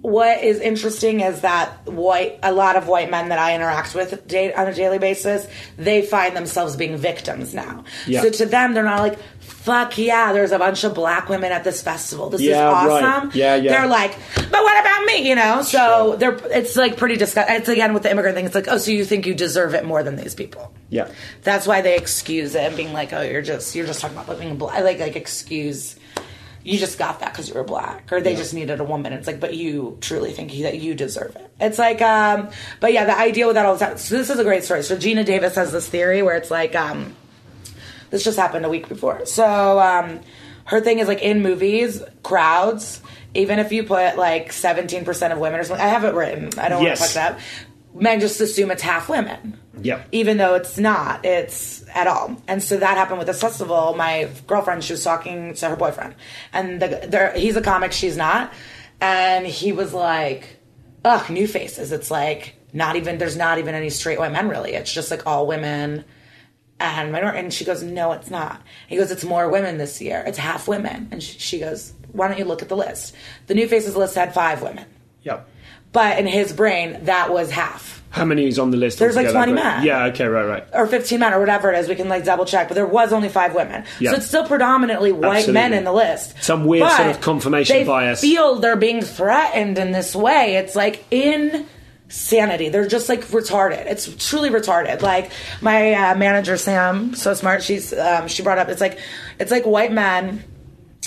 what is interesting is that white a lot of white men that I interact with da- on a daily basis, they find themselves being victims now. Yeah. So to them, they're not like, "Fuck yeah!" There's a bunch of black women at this festival. This is Yeah, right. awesome. Yeah, yeah. They're like, "But what about me?" You know. So they're it's like pretty disgusting. It's again with the immigrant thing. It's like, oh, so you think you deserve it more than these people? Yeah. That's why they excuse it and being like, "Oh, you're just you're just talking about being black." Like like excuse. You just got that because you were black, or they just needed a woman. It's like, but you truly think that you deserve it. It's like, um, but yeah, the idea with that all the time. So this is a great story. So Geena Davis has this theory where it's like, um, this just happened a week before. So um, her thing is like in movies, crowds. Even if you put like seventeen percent of women or something, I have it written. I don't Yes. want to fuck that. Men just assume it's half women. Yeah. even though it's not it's at all. And so that happened with this festival. My girlfriend she was talking to her boyfriend. And the, there, he's a comic she's not. And he was like ugh new faces. It's like not even there's not even any straight white men really. It's just like all women. And minor- and she goes no it's not. He goes it's more women this year. It's half women. And she, she goes why don't you look at the list? The new faces list had five women. Yeah. But in his brain that was half How many is on the list? There's, like, altogether? 20 men. Yeah. Okay. Right. Right. or 15 men or whatever it is. We can like double check, but there was only five women. Yeah. So it's still predominantly white Absolutely. men in the list. Some weird But sort of confirmation they bias. feel they're being threatened in this way. It's like insanity. They're just like retarded. It's truly retarded. Like my uh, manager Sam, so smart. She's um, she brought up. It's like it's like white men.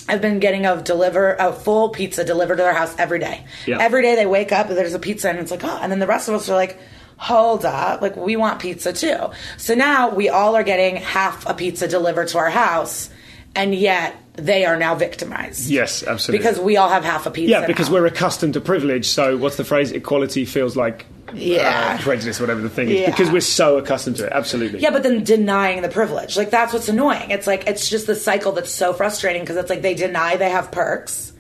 Have been getting a deliver a full pizza delivered to their house every day. Yeah. Every day they wake up and there's a pizza and it's like oh, and then the rest of us are like, hold up, like we want pizza too. So now we all are getting half a pizza delivered to our house, and yet they are now victimized. Yes, absolutely. Because we all have half a pizza. Yeah, because now. we're accustomed to privilege. So what's the phrase? Equality feels like Yeah. uh, prejudice, whatever the thing is. Yeah. Because we're so accustomed to it. Absolutely. Yeah, but then denying the privilege. Like that's what's annoying. It's like it's just the cycle that's so frustrating because it's like they deny they have perks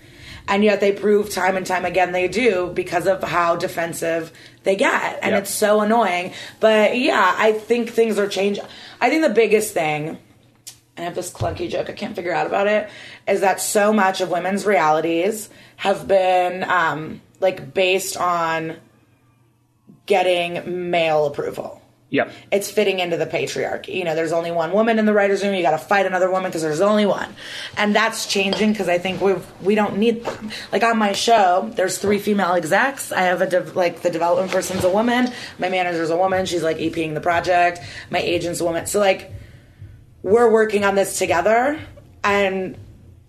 and yet they prove time and time again they do because of how defensive they get. And Yeah. it's so annoying. But yeah, I think things are changing. I think the biggest thing and I have this clunky joke I can't figure out about it is that so much of women's realities have been um, like based on getting male approval. Yep. It's fitting into the patriarchy. You know, there's only one woman in the writers' room. You got to fight another woman because there's only one, and that's changing because I think we we don't need them. Like on my show, there's three female execs. I have a dev, like the development person's a woman. My manager's a woman. She's like EPing the project. My agent's a woman. So like, we're working on this together, and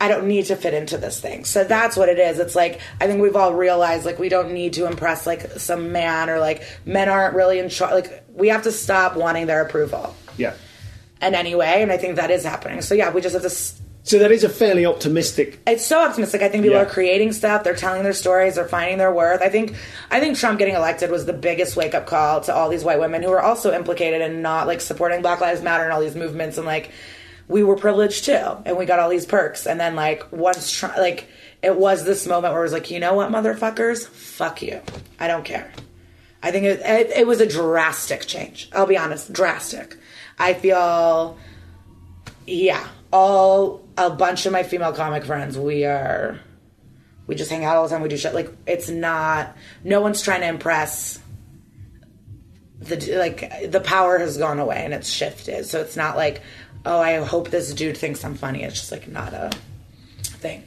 I don't need to fit into this thing. So that's what it is. It's like I think we've all realized like we don't need to impress like some man or like men aren't really in charge. Like we have to stop wanting their approval Yeah. in any way, and I think that is happening. So yeah, we just have to. s- So that is a fairly optimistic. It's so optimistic. I think people Yeah. are creating stuff. They're telling their stories. They're finding their worth. I think. I think Trump getting elected was the biggest wake up call to all these white women who are also implicated in not like supporting Black Lives Matter and all these movements and like we were privileged too and we got all these perks and then like once Trump like it was this moment where it was like you know what motherfuckers fuck you I don't care. I think it, it, it was a drastic change. I'll be honest, drastic. I feel, yeah, all a bunch of my female comic friends, we are, we just hang out all the time. We do shit. Like it's not. No one's trying to impress. The like the power has gone away and it's shifted. So it's not like, oh, I hope this dude thinks I'm funny. It's just like not a thing.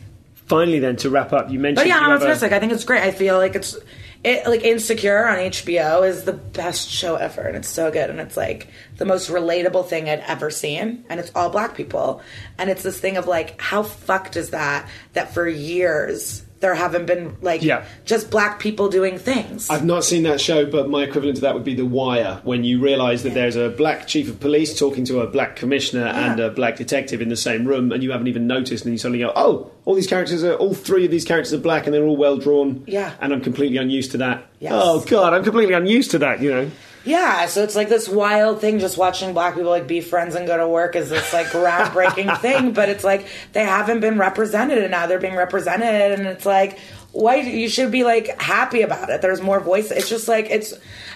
Finally, then to wrap up, you mentioned. But yeah, I'm have a- optimistic. I think it's great. I feel like it's it like Insecure on HBO is the best show ever, and it's so good, and it's like the most relatable thing I'd ever seen, and it's all black people, and it's this thing of like how fucked is that that for years there haven't been like Yeah. just black people doing things. I've not seen that show, but my equivalent to that would be The Wire, when you realise that there's a black chief of police talking to a black commissioner and a black detective in the same room, and you haven't even noticed, and you suddenly go, "Oh, all these characters are, all three of these characters are black, and they're all well drawn." Yeah. and I'm completely unused to that. Yes. Oh God, I'm completely unused to that. You know. Yeah, so it's like this wild thing just watching black people like be friends and go to work is this like groundbreaking thing, but it's like they haven't been represented and now they're being represented and it's like why you should be like happy about it. There's more voice. It's just like it's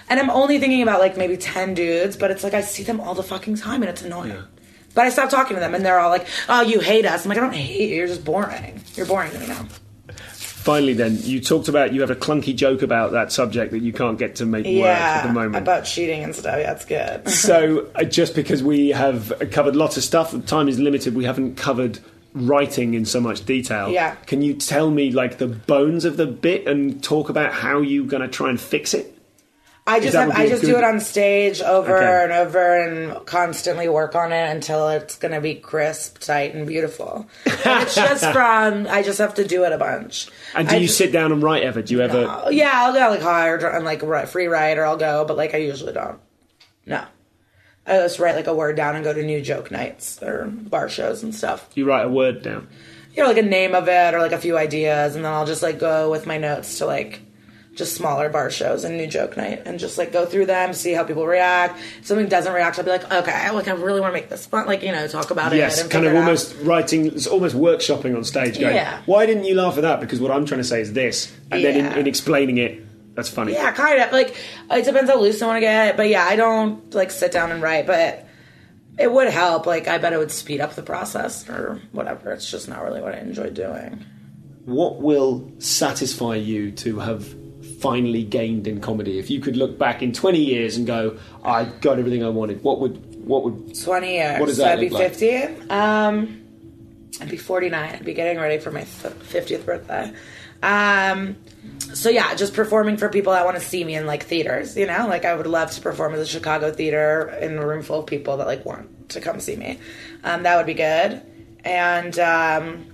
and I'm only thinking about like maybe 10 dudes, but it's like I see them all the fucking time and it's annoying. But I stop talking to them and they're all like, "Oh, you hate us." I'm like, "I don't hate you. You're just boring. You're boring to me now." Finally, then you talked about you have a clunky joke about that subject that you can't get to make work at the moment. about cheating and stuff. Yeah, that's good. so uh, just because we have covered lots of stuff, time is limited. We haven't covered writing in so much detail. Yeah. Can you tell me like the bones of the bit and talk about how you're going to try and fix it? I just have, I just good- do it on stage over Okay. and over and constantly work on it until it's going to be crisp, tight, and beautiful. And it's just from I just have to do it a bunch. And do I you just- sit down and write ever? Do you ever? Oh, yeah, I'll go like hard and like free write or I'll go, but like I usually don't. No, I just write like a word down and go to new joke nights or bar shows and stuff. You write a word down. You know, like a name of it or like a few ideas, and then I'll just like go with my notes to like just smaller bar shows and new joke night and just like go through them, see how people react. If something doesn't react, I'll be like, okay, like I really want to make this fun, like you know, talk about it. Yes, kind of figure it out. almost writing, it's almost workshopping on stage. Going, Yeah. Why didn't you laugh at that? Because what I'm trying to say is this, and then in, in explaining it, that's funny. Yeah, kind of. Like it depends how loose I want to get, but yeah, I don't like sit down and write, but it would help. Like I bet it would speed up the process or whatever. It's just not really what I enjoy doing. What will satisfy you to have finally gained in comedy? If you could look back in 20 years and go, I got everything I wanted. What would what would Twenty years. What does so that I'd be look like? fifty. Um, I'd be forty nine. I'd be getting ready for my fiftieth birthday. Um, so yeah, just performing for people that want to see me in like theaters. You know, like I would love to perform at the Chicago theater in a room full of people that like want to come see me. Um, that would be good. And um,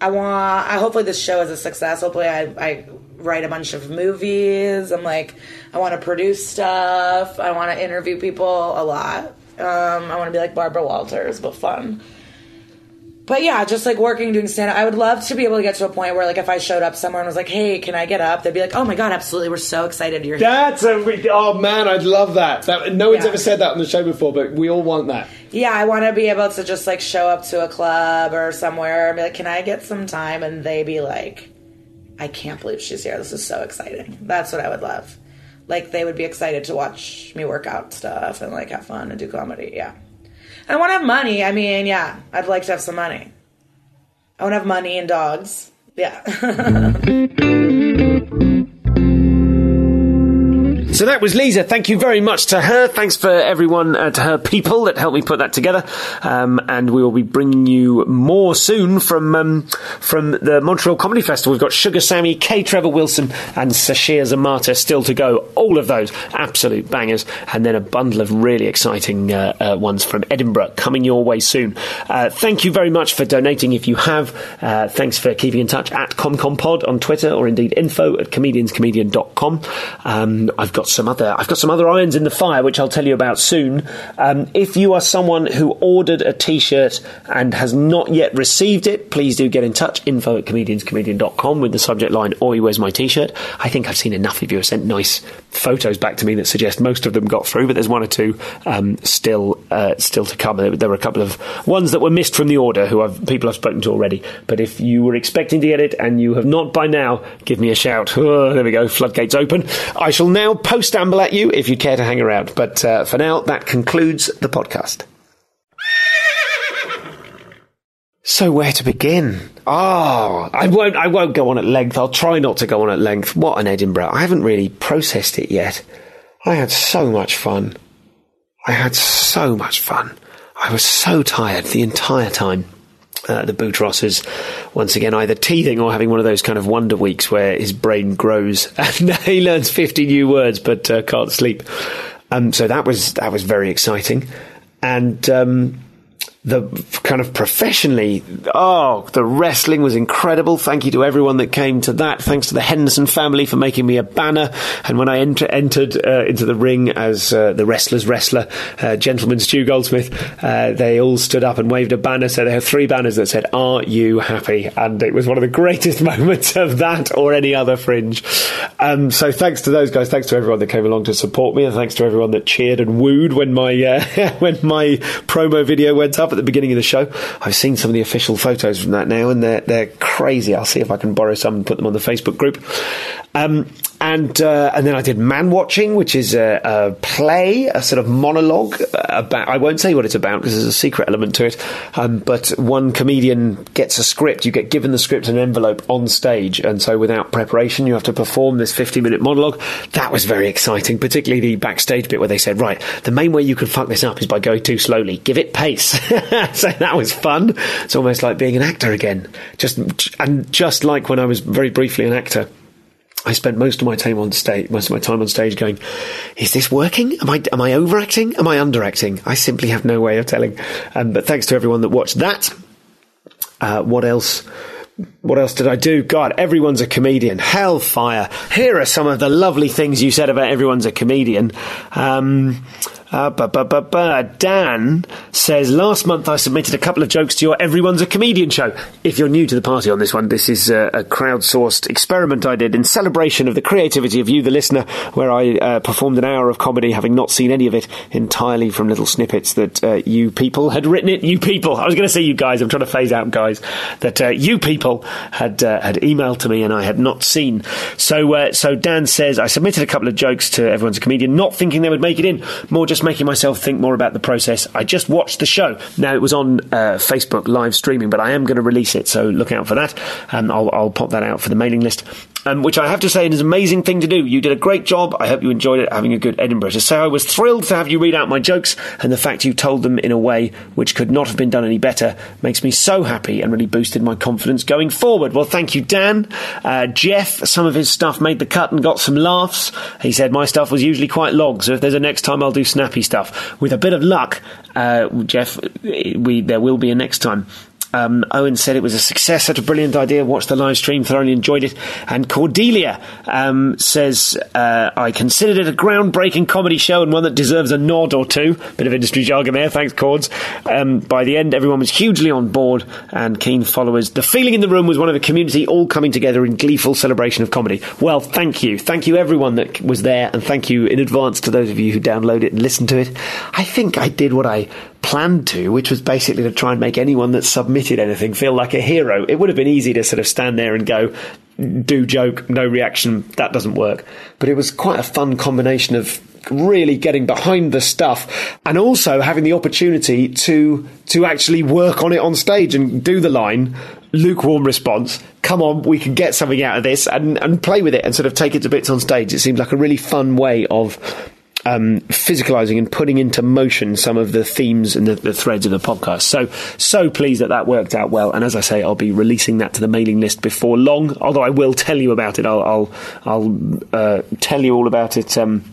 I want. I hopefully this show is a success. Hopefully I, I write a bunch of movies. I'm like I want to produce stuff. I want to interview people a lot. Um, I want to be like Barbara Walters, but fun. But yeah, just like working, doing stand up. I would love to be able to get to a point where, like, if I showed up somewhere and was like, "Hey, can I get up?" They'd be like, "Oh my god, absolutely! We're so excited you're here." That's a re- oh man, I'd love that. that no one's Yeah. ever said that on the show before, but we all want that. Yeah, I want to be able to just like show up to a club or somewhere and be like, "Can I get some time?" And they be like, "I can't believe she's here. This is so exciting." That's what I would love. Like they would be excited to watch me work out stuff and like have fun and do comedy. Yeah, I want to have money. I mean, yeah, I'd like to have some money. I want to have money and dogs. Yeah. So that was Liza. Thank you very much to her. Thanks for everyone, uh, to her people that helped me put that together. Um, and we will be bringing you more soon from um, from the Montreal Comedy Festival. We've got Sugar Sammy, K. Trevor Wilson, and Sasheer Zamata still to go. All of those absolute bangers, and then a bundle of really exciting uh, uh, ones from Edinburgh coming your way soon. Uh, thank you very much for donating if you have. Uh, thanks for keeping in touch at ComComPod on Twitter or indeed info at comedianscomedian.com. Um, I've got some other I've got some other irons in the fire which I'll tell you about soon. Um, if you are someone who ordered a t-shirt and has not yet received it, please do get in touch. Info at comedianscomedian.com with the subject line Oi, where's my t-shirt? I think I've seen enough of you have sent nice photos back to me that suggest most of them got through, but there's one or two um, still uh, still to come. There, were a couple of ones that were missed from the order who I've, people I've spoken to already. But if you were expecting to get it and you have not by now, give me a shout. Oh, there we go, floodgates open. I shall now post amble at you if you care to hang around. But uh, for now, that concludes the podcast. So where to begin? Oh, I won't. I won't go on at length. I'll try not to go on at length. What an Edinburgh! I haven't really processed it yet. I had so much fun. I had so much fun. I was so tired the entire time. Uh, the Boutrosses, once again, either teething or having one of those kind of wonder weeks where his brain grows and he learns 50 new words but uh, can't sleep. Um, so that was that was very exciting, and um, the kind of professionally, oh, the wrestling was incredible. Thank you to everyone that came to that. Thanks to the Henderson family for making me a banner. And when I enter, entered uh, into the ring as uh, the wrestler's wrestler, uh, gentleman Stu Goldsmith, uh, they all stood up and waved a banner. So they had three banners that said, Are you happy? And it was one of the greatest moments of that or any other fringe. Um, so thanks to those guys. Thanks to everyone that came along to support me. And thanks to everyone that cheered and wooed when my, uh, when my promo video went up at the beginning of the show. I've seen some of the official photos from that now, and they're they're crazy. I'll see if I can borrow some and put them on the Facebook group. Um, and uh, and then I did Man Watching, which is a, a play, a sort of monologue about. I won't say what it's about because there's a secret element to it. Um, but one comedian gets a script. You get given the script and an envelope on stage, and so without preparation, you have to perform this 50 minute monologue. That was very exciting, particularly the backstage bit where they said, "Right, the main way you can fuck this up is by going too slowly. Give it pace." so that was fun. It's almost like being an actor again. Just and just like when I was very briefly an actor. I spent most of my time on stage, most of my time on stage going, is this working? Am I, am I overacting? Am I underacting? I simply have no way of telling. Um, but thanks to everyone that watched that. Uh, what else? What else did I do? God, everyone's a comedian. Hellfire. Here are some of the lovely things you said about everyone's a comedian. Um, uh, ba, ba, ba, ba. Dan says, Last month I submitted a couple of jokes to your Everyone's a Comedian show. If you're new to the party on this one, this is a, a crowdsourced experiment I did in celebration of the creativity of you, the listener, where I uh, performed an hour of comedy, having not seen any of it, entirely from little snippets that uh, you people had written it. You people, I was going to say you guys, I'm trying to phase out guys, that uh, you people had uh, had emailed to me and I had not seen. So, uh, so Dan says, I submitted a couple of jokes to Everyone's a Comedian, not thinking they would make it in, more just making myself think more about the process. I just watched the show. Now it was on uh, Facebook live streaming, but I am going to release it, so look out for that. And I'll, I'll pop that out for the mailing list. Um, which I have to say is an amazing thing to do. You did a great job. I hope you enjoyed it, having a good Edinburgh. To say I was thrilled to have you read out my jokes, and the fact you told them in a way which could not have been done any better makes me so happy and really boosted my confidence going forward. Well, thank you, Dan. Uh, Jeff, some of his stuff made the cut and got some laughs. He said my stuff was usually quite long, so if there's a next time, I'll do snappy stuff. With a bit of luck, uh, Jeff, we there will be a next time. Um, Owen said it was a success, such a brilliant idea. Watched the live stream, thoroughly enjoyed it. And Cordelia um, says, uh, I considered it a groundbreaking comedy show and one that deserves a nod or two. Bit of industry jargon there, thanks, Cords. Um, by the end, everyone was hugely on board and keen followers. The feeling in the room was one of a community all coming together in gleeful celebration of comedy. Well, thank you. Thank you, everyone that was there, and thank you in advance to those of you who download it and listen to it. I think I did what I planned to, which was basically to try and make anyone that submitted anything feel like a hero. It would have been easy to sort of stand there and go, do joke, no reaction, that doesn't work. But it was quite a fun combination of really getting behind the stuff and also having the opportunity to to actually work on it on stage and do the line lukewarm response come on we can get something out of this and, and play with it and sort of take it to bits on stage it seemed like a really fun way of um, physicalizing and putting into motion some of the themes and the, the, threads of the podcast. So, so pleased that that worked out well. And as I say, I'll be releasing that to the mailing list before long. Although I will tell you about it. I'll, I'll, I'll uh, tell you all about it. Um,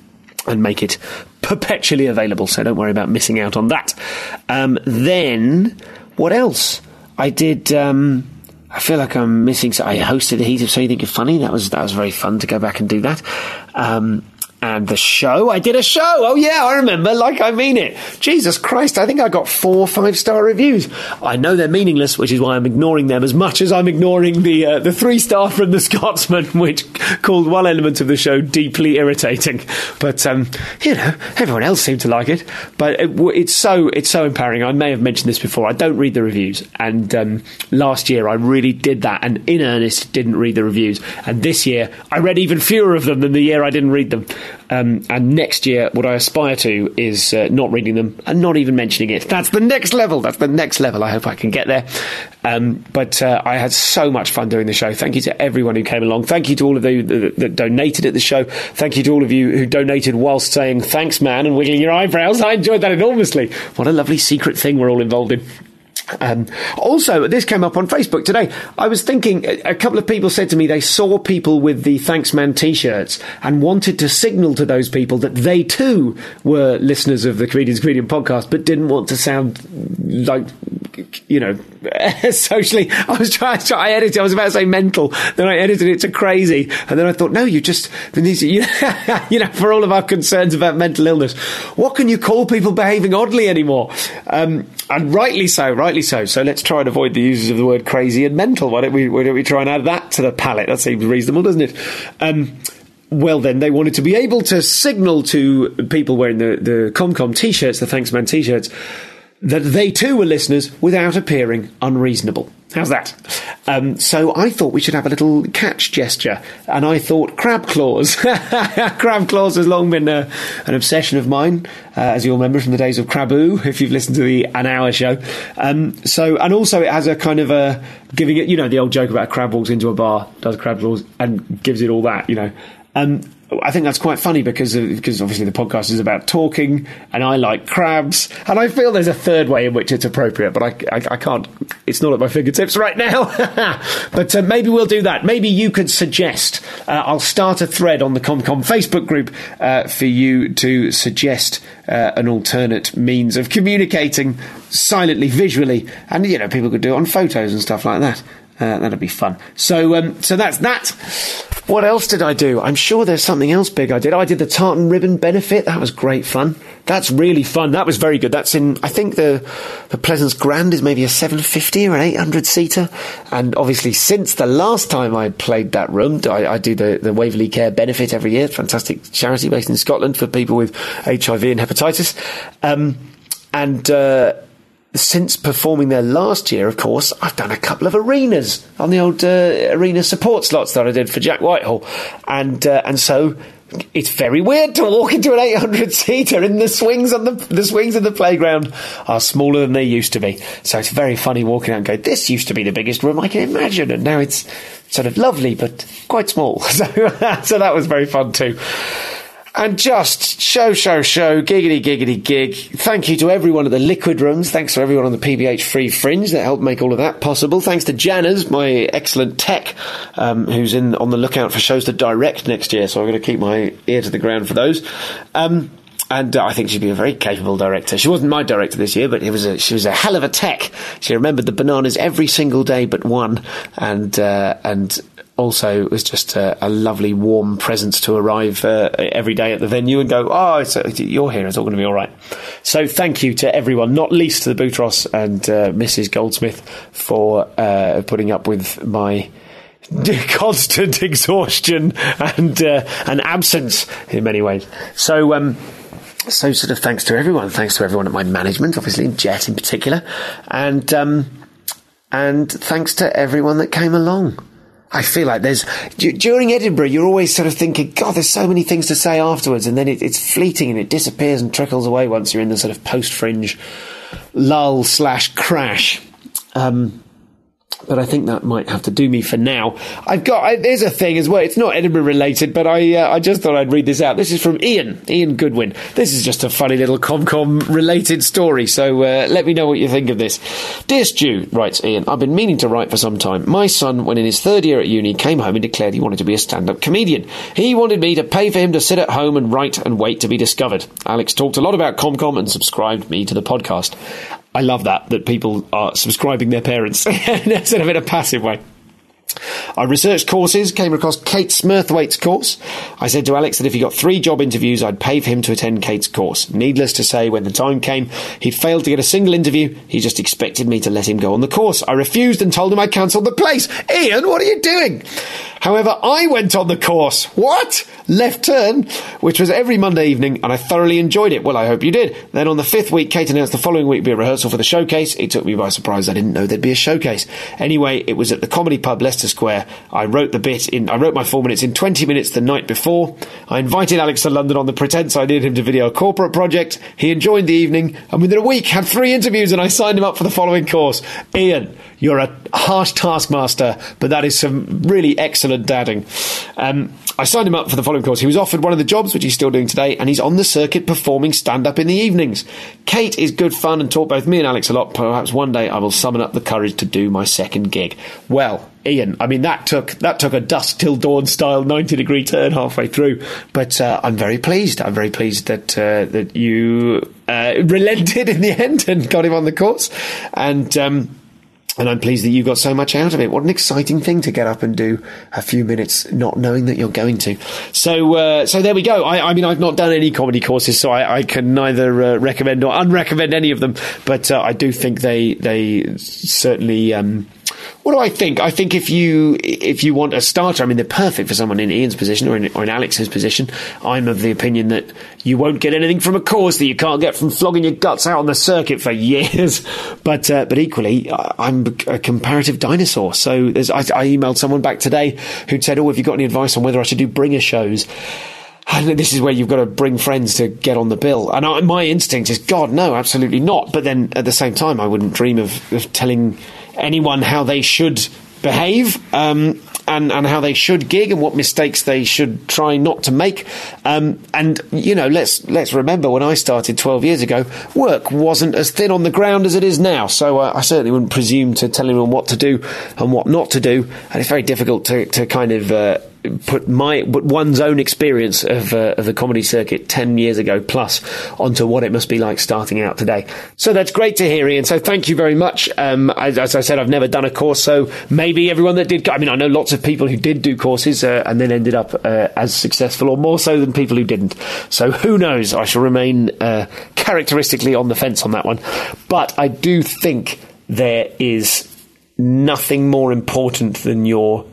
and make it perpetually available. So don't worry about missing out on that. Um, then, what else? I did. Um, I feel like I'm missing. So I hosted the Heat of So You Think You're Funny. That was that was very fun to go back and do that. Um, and the show, I did a show. Oh yeah, I remember. Like I mean it. Jesus Christ, I think I got four five star reviews. I know they're meaningless, which is why I'm ignoring them as much as I'm ignoring the uh, the three star from the Scotsman, which called one element of the show deeply irritating. But um, you know, everyone else seemed to like it. But it, it's so it's so empowering. I may have mentioned this before. I don't read the reviews, and um, last year I really did that, and in earnest didn't read the reviews. And this year I read even fewer of them than the year I didn't read them. Um, and next year, what I aspire to is uh, not reading them and not even mentioning it. That's the next level. That's the next level. I hope I can get there. Um, but uh, I had so much fun doing the show. Thank you to everyone who came along. Thank you to all of you that, that donated at the show. Thank you to all of you who donated whilst saying thanks, man, and wiggling your eyebrows. I enjoyed that enormously. What a lovely secret thing we're all involved in. Um, also, this came up on Facebook today. I was thinking, a couple of people said to me they saw people with the Thanks Man t shirts and wanted to signal to those people that they too were listeners of the Comedians Comedian podcast, but didn't want to sound like, you know, socially. I was trying to, I edited, I was about to say mental, then I edited it to crazy, and then I thought, no, you just, you know, for all of our concerns about mental illness, what can you call people behaving oddly anymore? Um, and rightly so, rightly so. So let's try and avoid the uses of the word crazy and mental. Why don't we, why don't we try and add that to the palette? That seems reasonable, doesn't it? Um, well, then they wanted to be able to signal to people wearing the, the ComCom t shirts, the Thanks Man t shirts, that they too were listeners without appearing unreasonable. How's that? Um, so I thought we should have a little catch gesture, and I thought crab claws. crab claws has long been uh, an obsession of mine, uh, as you'll remember from the days of Craboo, if you've listened to the An Hour show. Um, so, and also it has a kind of a giving it, you know, the old joke about a crab walks into a bar, does crab claws, and gives it all that, you know. Um, I think that's quite funny because of, because obviously the podcast is about talking, and I like crabs, and I feel there's a third way in which it's appropriate, but I, I, I can't. It's not at my fingertips right now. but uh, maybe we'll do that. Maybe you could suggest. Uh, I'll start a thread on the ComCom Facebook group uh, for you to suggest uh, an alternate means of communicating silently, visually, and you know people could do it on photos and stuff like that. Uh, that'd be fun. So, um, so that's that. What else did I do? I'm sure there's something else big I did. I did the tartan ribbon benefit. That was great fun. That's really fun. That was very good. That's in. I think the the Pleasance Grand is maybe a 750 or an 800 seater. And obviously, since the last time I played that room, I, I do the the Waverley Care benefit every year. Fantastic charity based in Scotland for people with HIV and hepatitis. Um, and uh, since performing there last year, of course, I've done a couple of arenas on the old uh, arena support slots that I did for Jack Whitehall, and uh, and so it's very weird to walk into an 800 seater and the swings on the the swings in the playground are smaller than they used to be. So it's very funny walking out and going, "This used to be the biggest room I can imagine, and now it's sort of lovely but quite small." So so that was very fun too. And just show, show, show, giggity, giggity, gig. Thank you to everyone at the Liquid Rooms. Thanks to everyone on the PBH Free Fringe that helped make all of that possible. Thanks to Janners, my excellent tech, um, who's in on the lookout for shows to direct next year. So I'm going to keep my ear to the ground for those. Um, and uh, I think she'd be a very capable director. She wasn't my director this year, but it was a, she was a hell of a tech. She remembered the bananas every single day but one, and uh, and also it was just a, a, lovely warm presence to arrive uh, every day at the venue and go, oh, a, you're here, it's all going to be all right. So thank you to everyone, not least to the Boutros and uh, Mrs. Goldsmith for uh, putting up with my constant exhaustion and uh, and absence in many ways. So. Um, so, sort of thanks to everyone. Thanks to everyone at my management, obviously, Jet in particular, and um, and thanks to everyone that came along. I feel like there's during Edinburgh, you're always sort of thinking, God, there's so many things to say afterwards, and then it, it's fleeting and it disappears and trickles away once you're in the sort of post fringe lull slash crash. Um, but I think that might have to do me for now. I've got I, there's a thing as well. It's not Edinburgh related, but I uh, I just thought I'd read this out. This is from Ian Ian Goodwin. This is just a funny little ComCom related story. So uh, let me know what you think of this. Dear Stu, writes Ian, I've been meaning to write for some time. My son, when in his third year at uni, came home and declared he wanted to be a stand-up comedian. He wanted me to pay for him to sit at home and write and wait to be discovered. Alex talked a lot about ComCom and subscribed me to the podcast. I love that that people are subscribing their parents instead of in a passive way. I researched courses, came across Kate Smurthwaite's course. I said to Alex that if he got three job interviews, I'd pay for him to attend Kate's course. Needless to say, when the time came, he failed to get a single interview. He just expected me to let him go on the course. I refused and told him I cancelled the place. Ian, what are you doing? However, I went on the course. What? Left Turn, which was every Monday evening, and I thoroughly enjoyed it. Well, I hope you did. Then on the fifth week, Kate announced the following week would be a rehearsal for the showcase. It took me by surprise. I didn't know there'd be a showcase. Anyway, it was at the comedy pub Leicester Square. I wrote the bit in, I wrote my four minutes in 20 minutes the night before. I invited Alex to London on the pretense I needed him to video a corporate project. He enjoyed the evening, and within a week had three interviews, and I signed him up for the following course. Ian, you're a harsh taskmaster, but that is some really excellent dadding. Um, I signed him up for the following course. He was offered one of the jobs, which he's still doing today, and he's on the circuit performing stand up in the evenings. Kate is good fun and taught both me and Alex a lot. Perhaps one day I will summon up the courage to do my second gig. Well, Ian, I mean that took that took a dusk till dawn style ninety degree turn halfway through, but uh, I'm very pleased. I'm very pleased that uh, that you uh, relented in the end and got him on the course, and. Um, and I'm pleased that you got so much out of it. What an exciting thing to get up and do a few minutes, not knowing that you're going to. So, uh, so there we go. I, I, mean, I've not done any comedy courses, so I, I can neither uh, recommend or unrecommend any of them. But uh, I do think they they certainly. Um, what do I think? I think if you if you want a starter, I mean, they're perfect for someone in Ian's position or in, or in Alex's position. I'm of the opinion that you won't get anything from a course that you can't get from flogging your guts out on the circuit for years. But uh, but equally, I'm a comparative dinosaur. So I, I emailed someone back today who said, "Oh, have you got any advice on whether I should do bringer shows?" And this is where you've got to bring friends to get on the bill. And I, my instinct is, God, no, absolutely not. But then at the same time, I wouldn't dream of, of telling anyone how they should behave um, and, and how they should gig and what mistakes they should try not to make. Um, and you know, let's let's remember when I started 12 years ago, work wasn't as thin on the ground as it is now. So uh, I certainly wouldn't presume to tell anyone what to do and what not to do. And it's very difficult to, to kind of uh, put my but one's own experience of, uh, of the comedy circuit 10 years ago plus onto what it must be like starting out today. So that's great to hear ian. So thank you very much. Um, as, as, i said i've never done a course so maybe everyone that did i mean i know lots of people who did do courses uh, and then ended up uh, as successful or more so than people who didn't. So who knows? I shall remain uh, characteristically on the fence on that one. But i do think there is nothing more important than your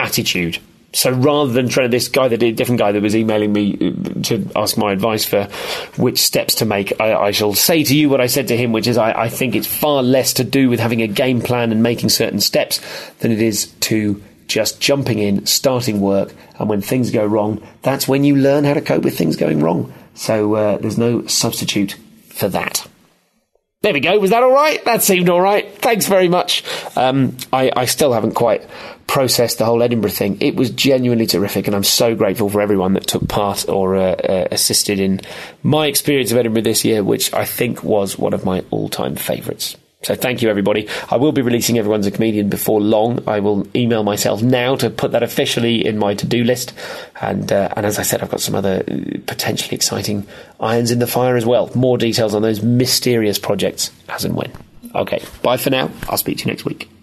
attitude so rather than trying this guy that did different guy that was emailing me uh, to ask my advice for which steps to make, I, I shall say to you what I said to him, which is I, I think it's far less to do with having a game plan and making certain steps than it is to just jumping in, starting work, and when things go wrong, that's when you learn how to cope with things going wrong. So uh, there's no substitute for that. There we go. Was that all right? That seemed all right. Thanks very much. Um, I, I still haven't quite processed the whole Edinburgh thing. It was genuinely terrific, and I'm so grateful for everyone that took part or uh, uh, assisted in my experience of Edinburgh this year, which I think was one of my all time favourites. So thank you, everybody. I will be releasing Everyone's a Comedian before long. I will email myself now to put that officially in my to-do list. And, uh, and as I said, I've got some other uh, potentially exciting irons in the fire as well. More details on those mysterious projects as and when. Okay, bye for now. I'll speak to you next week.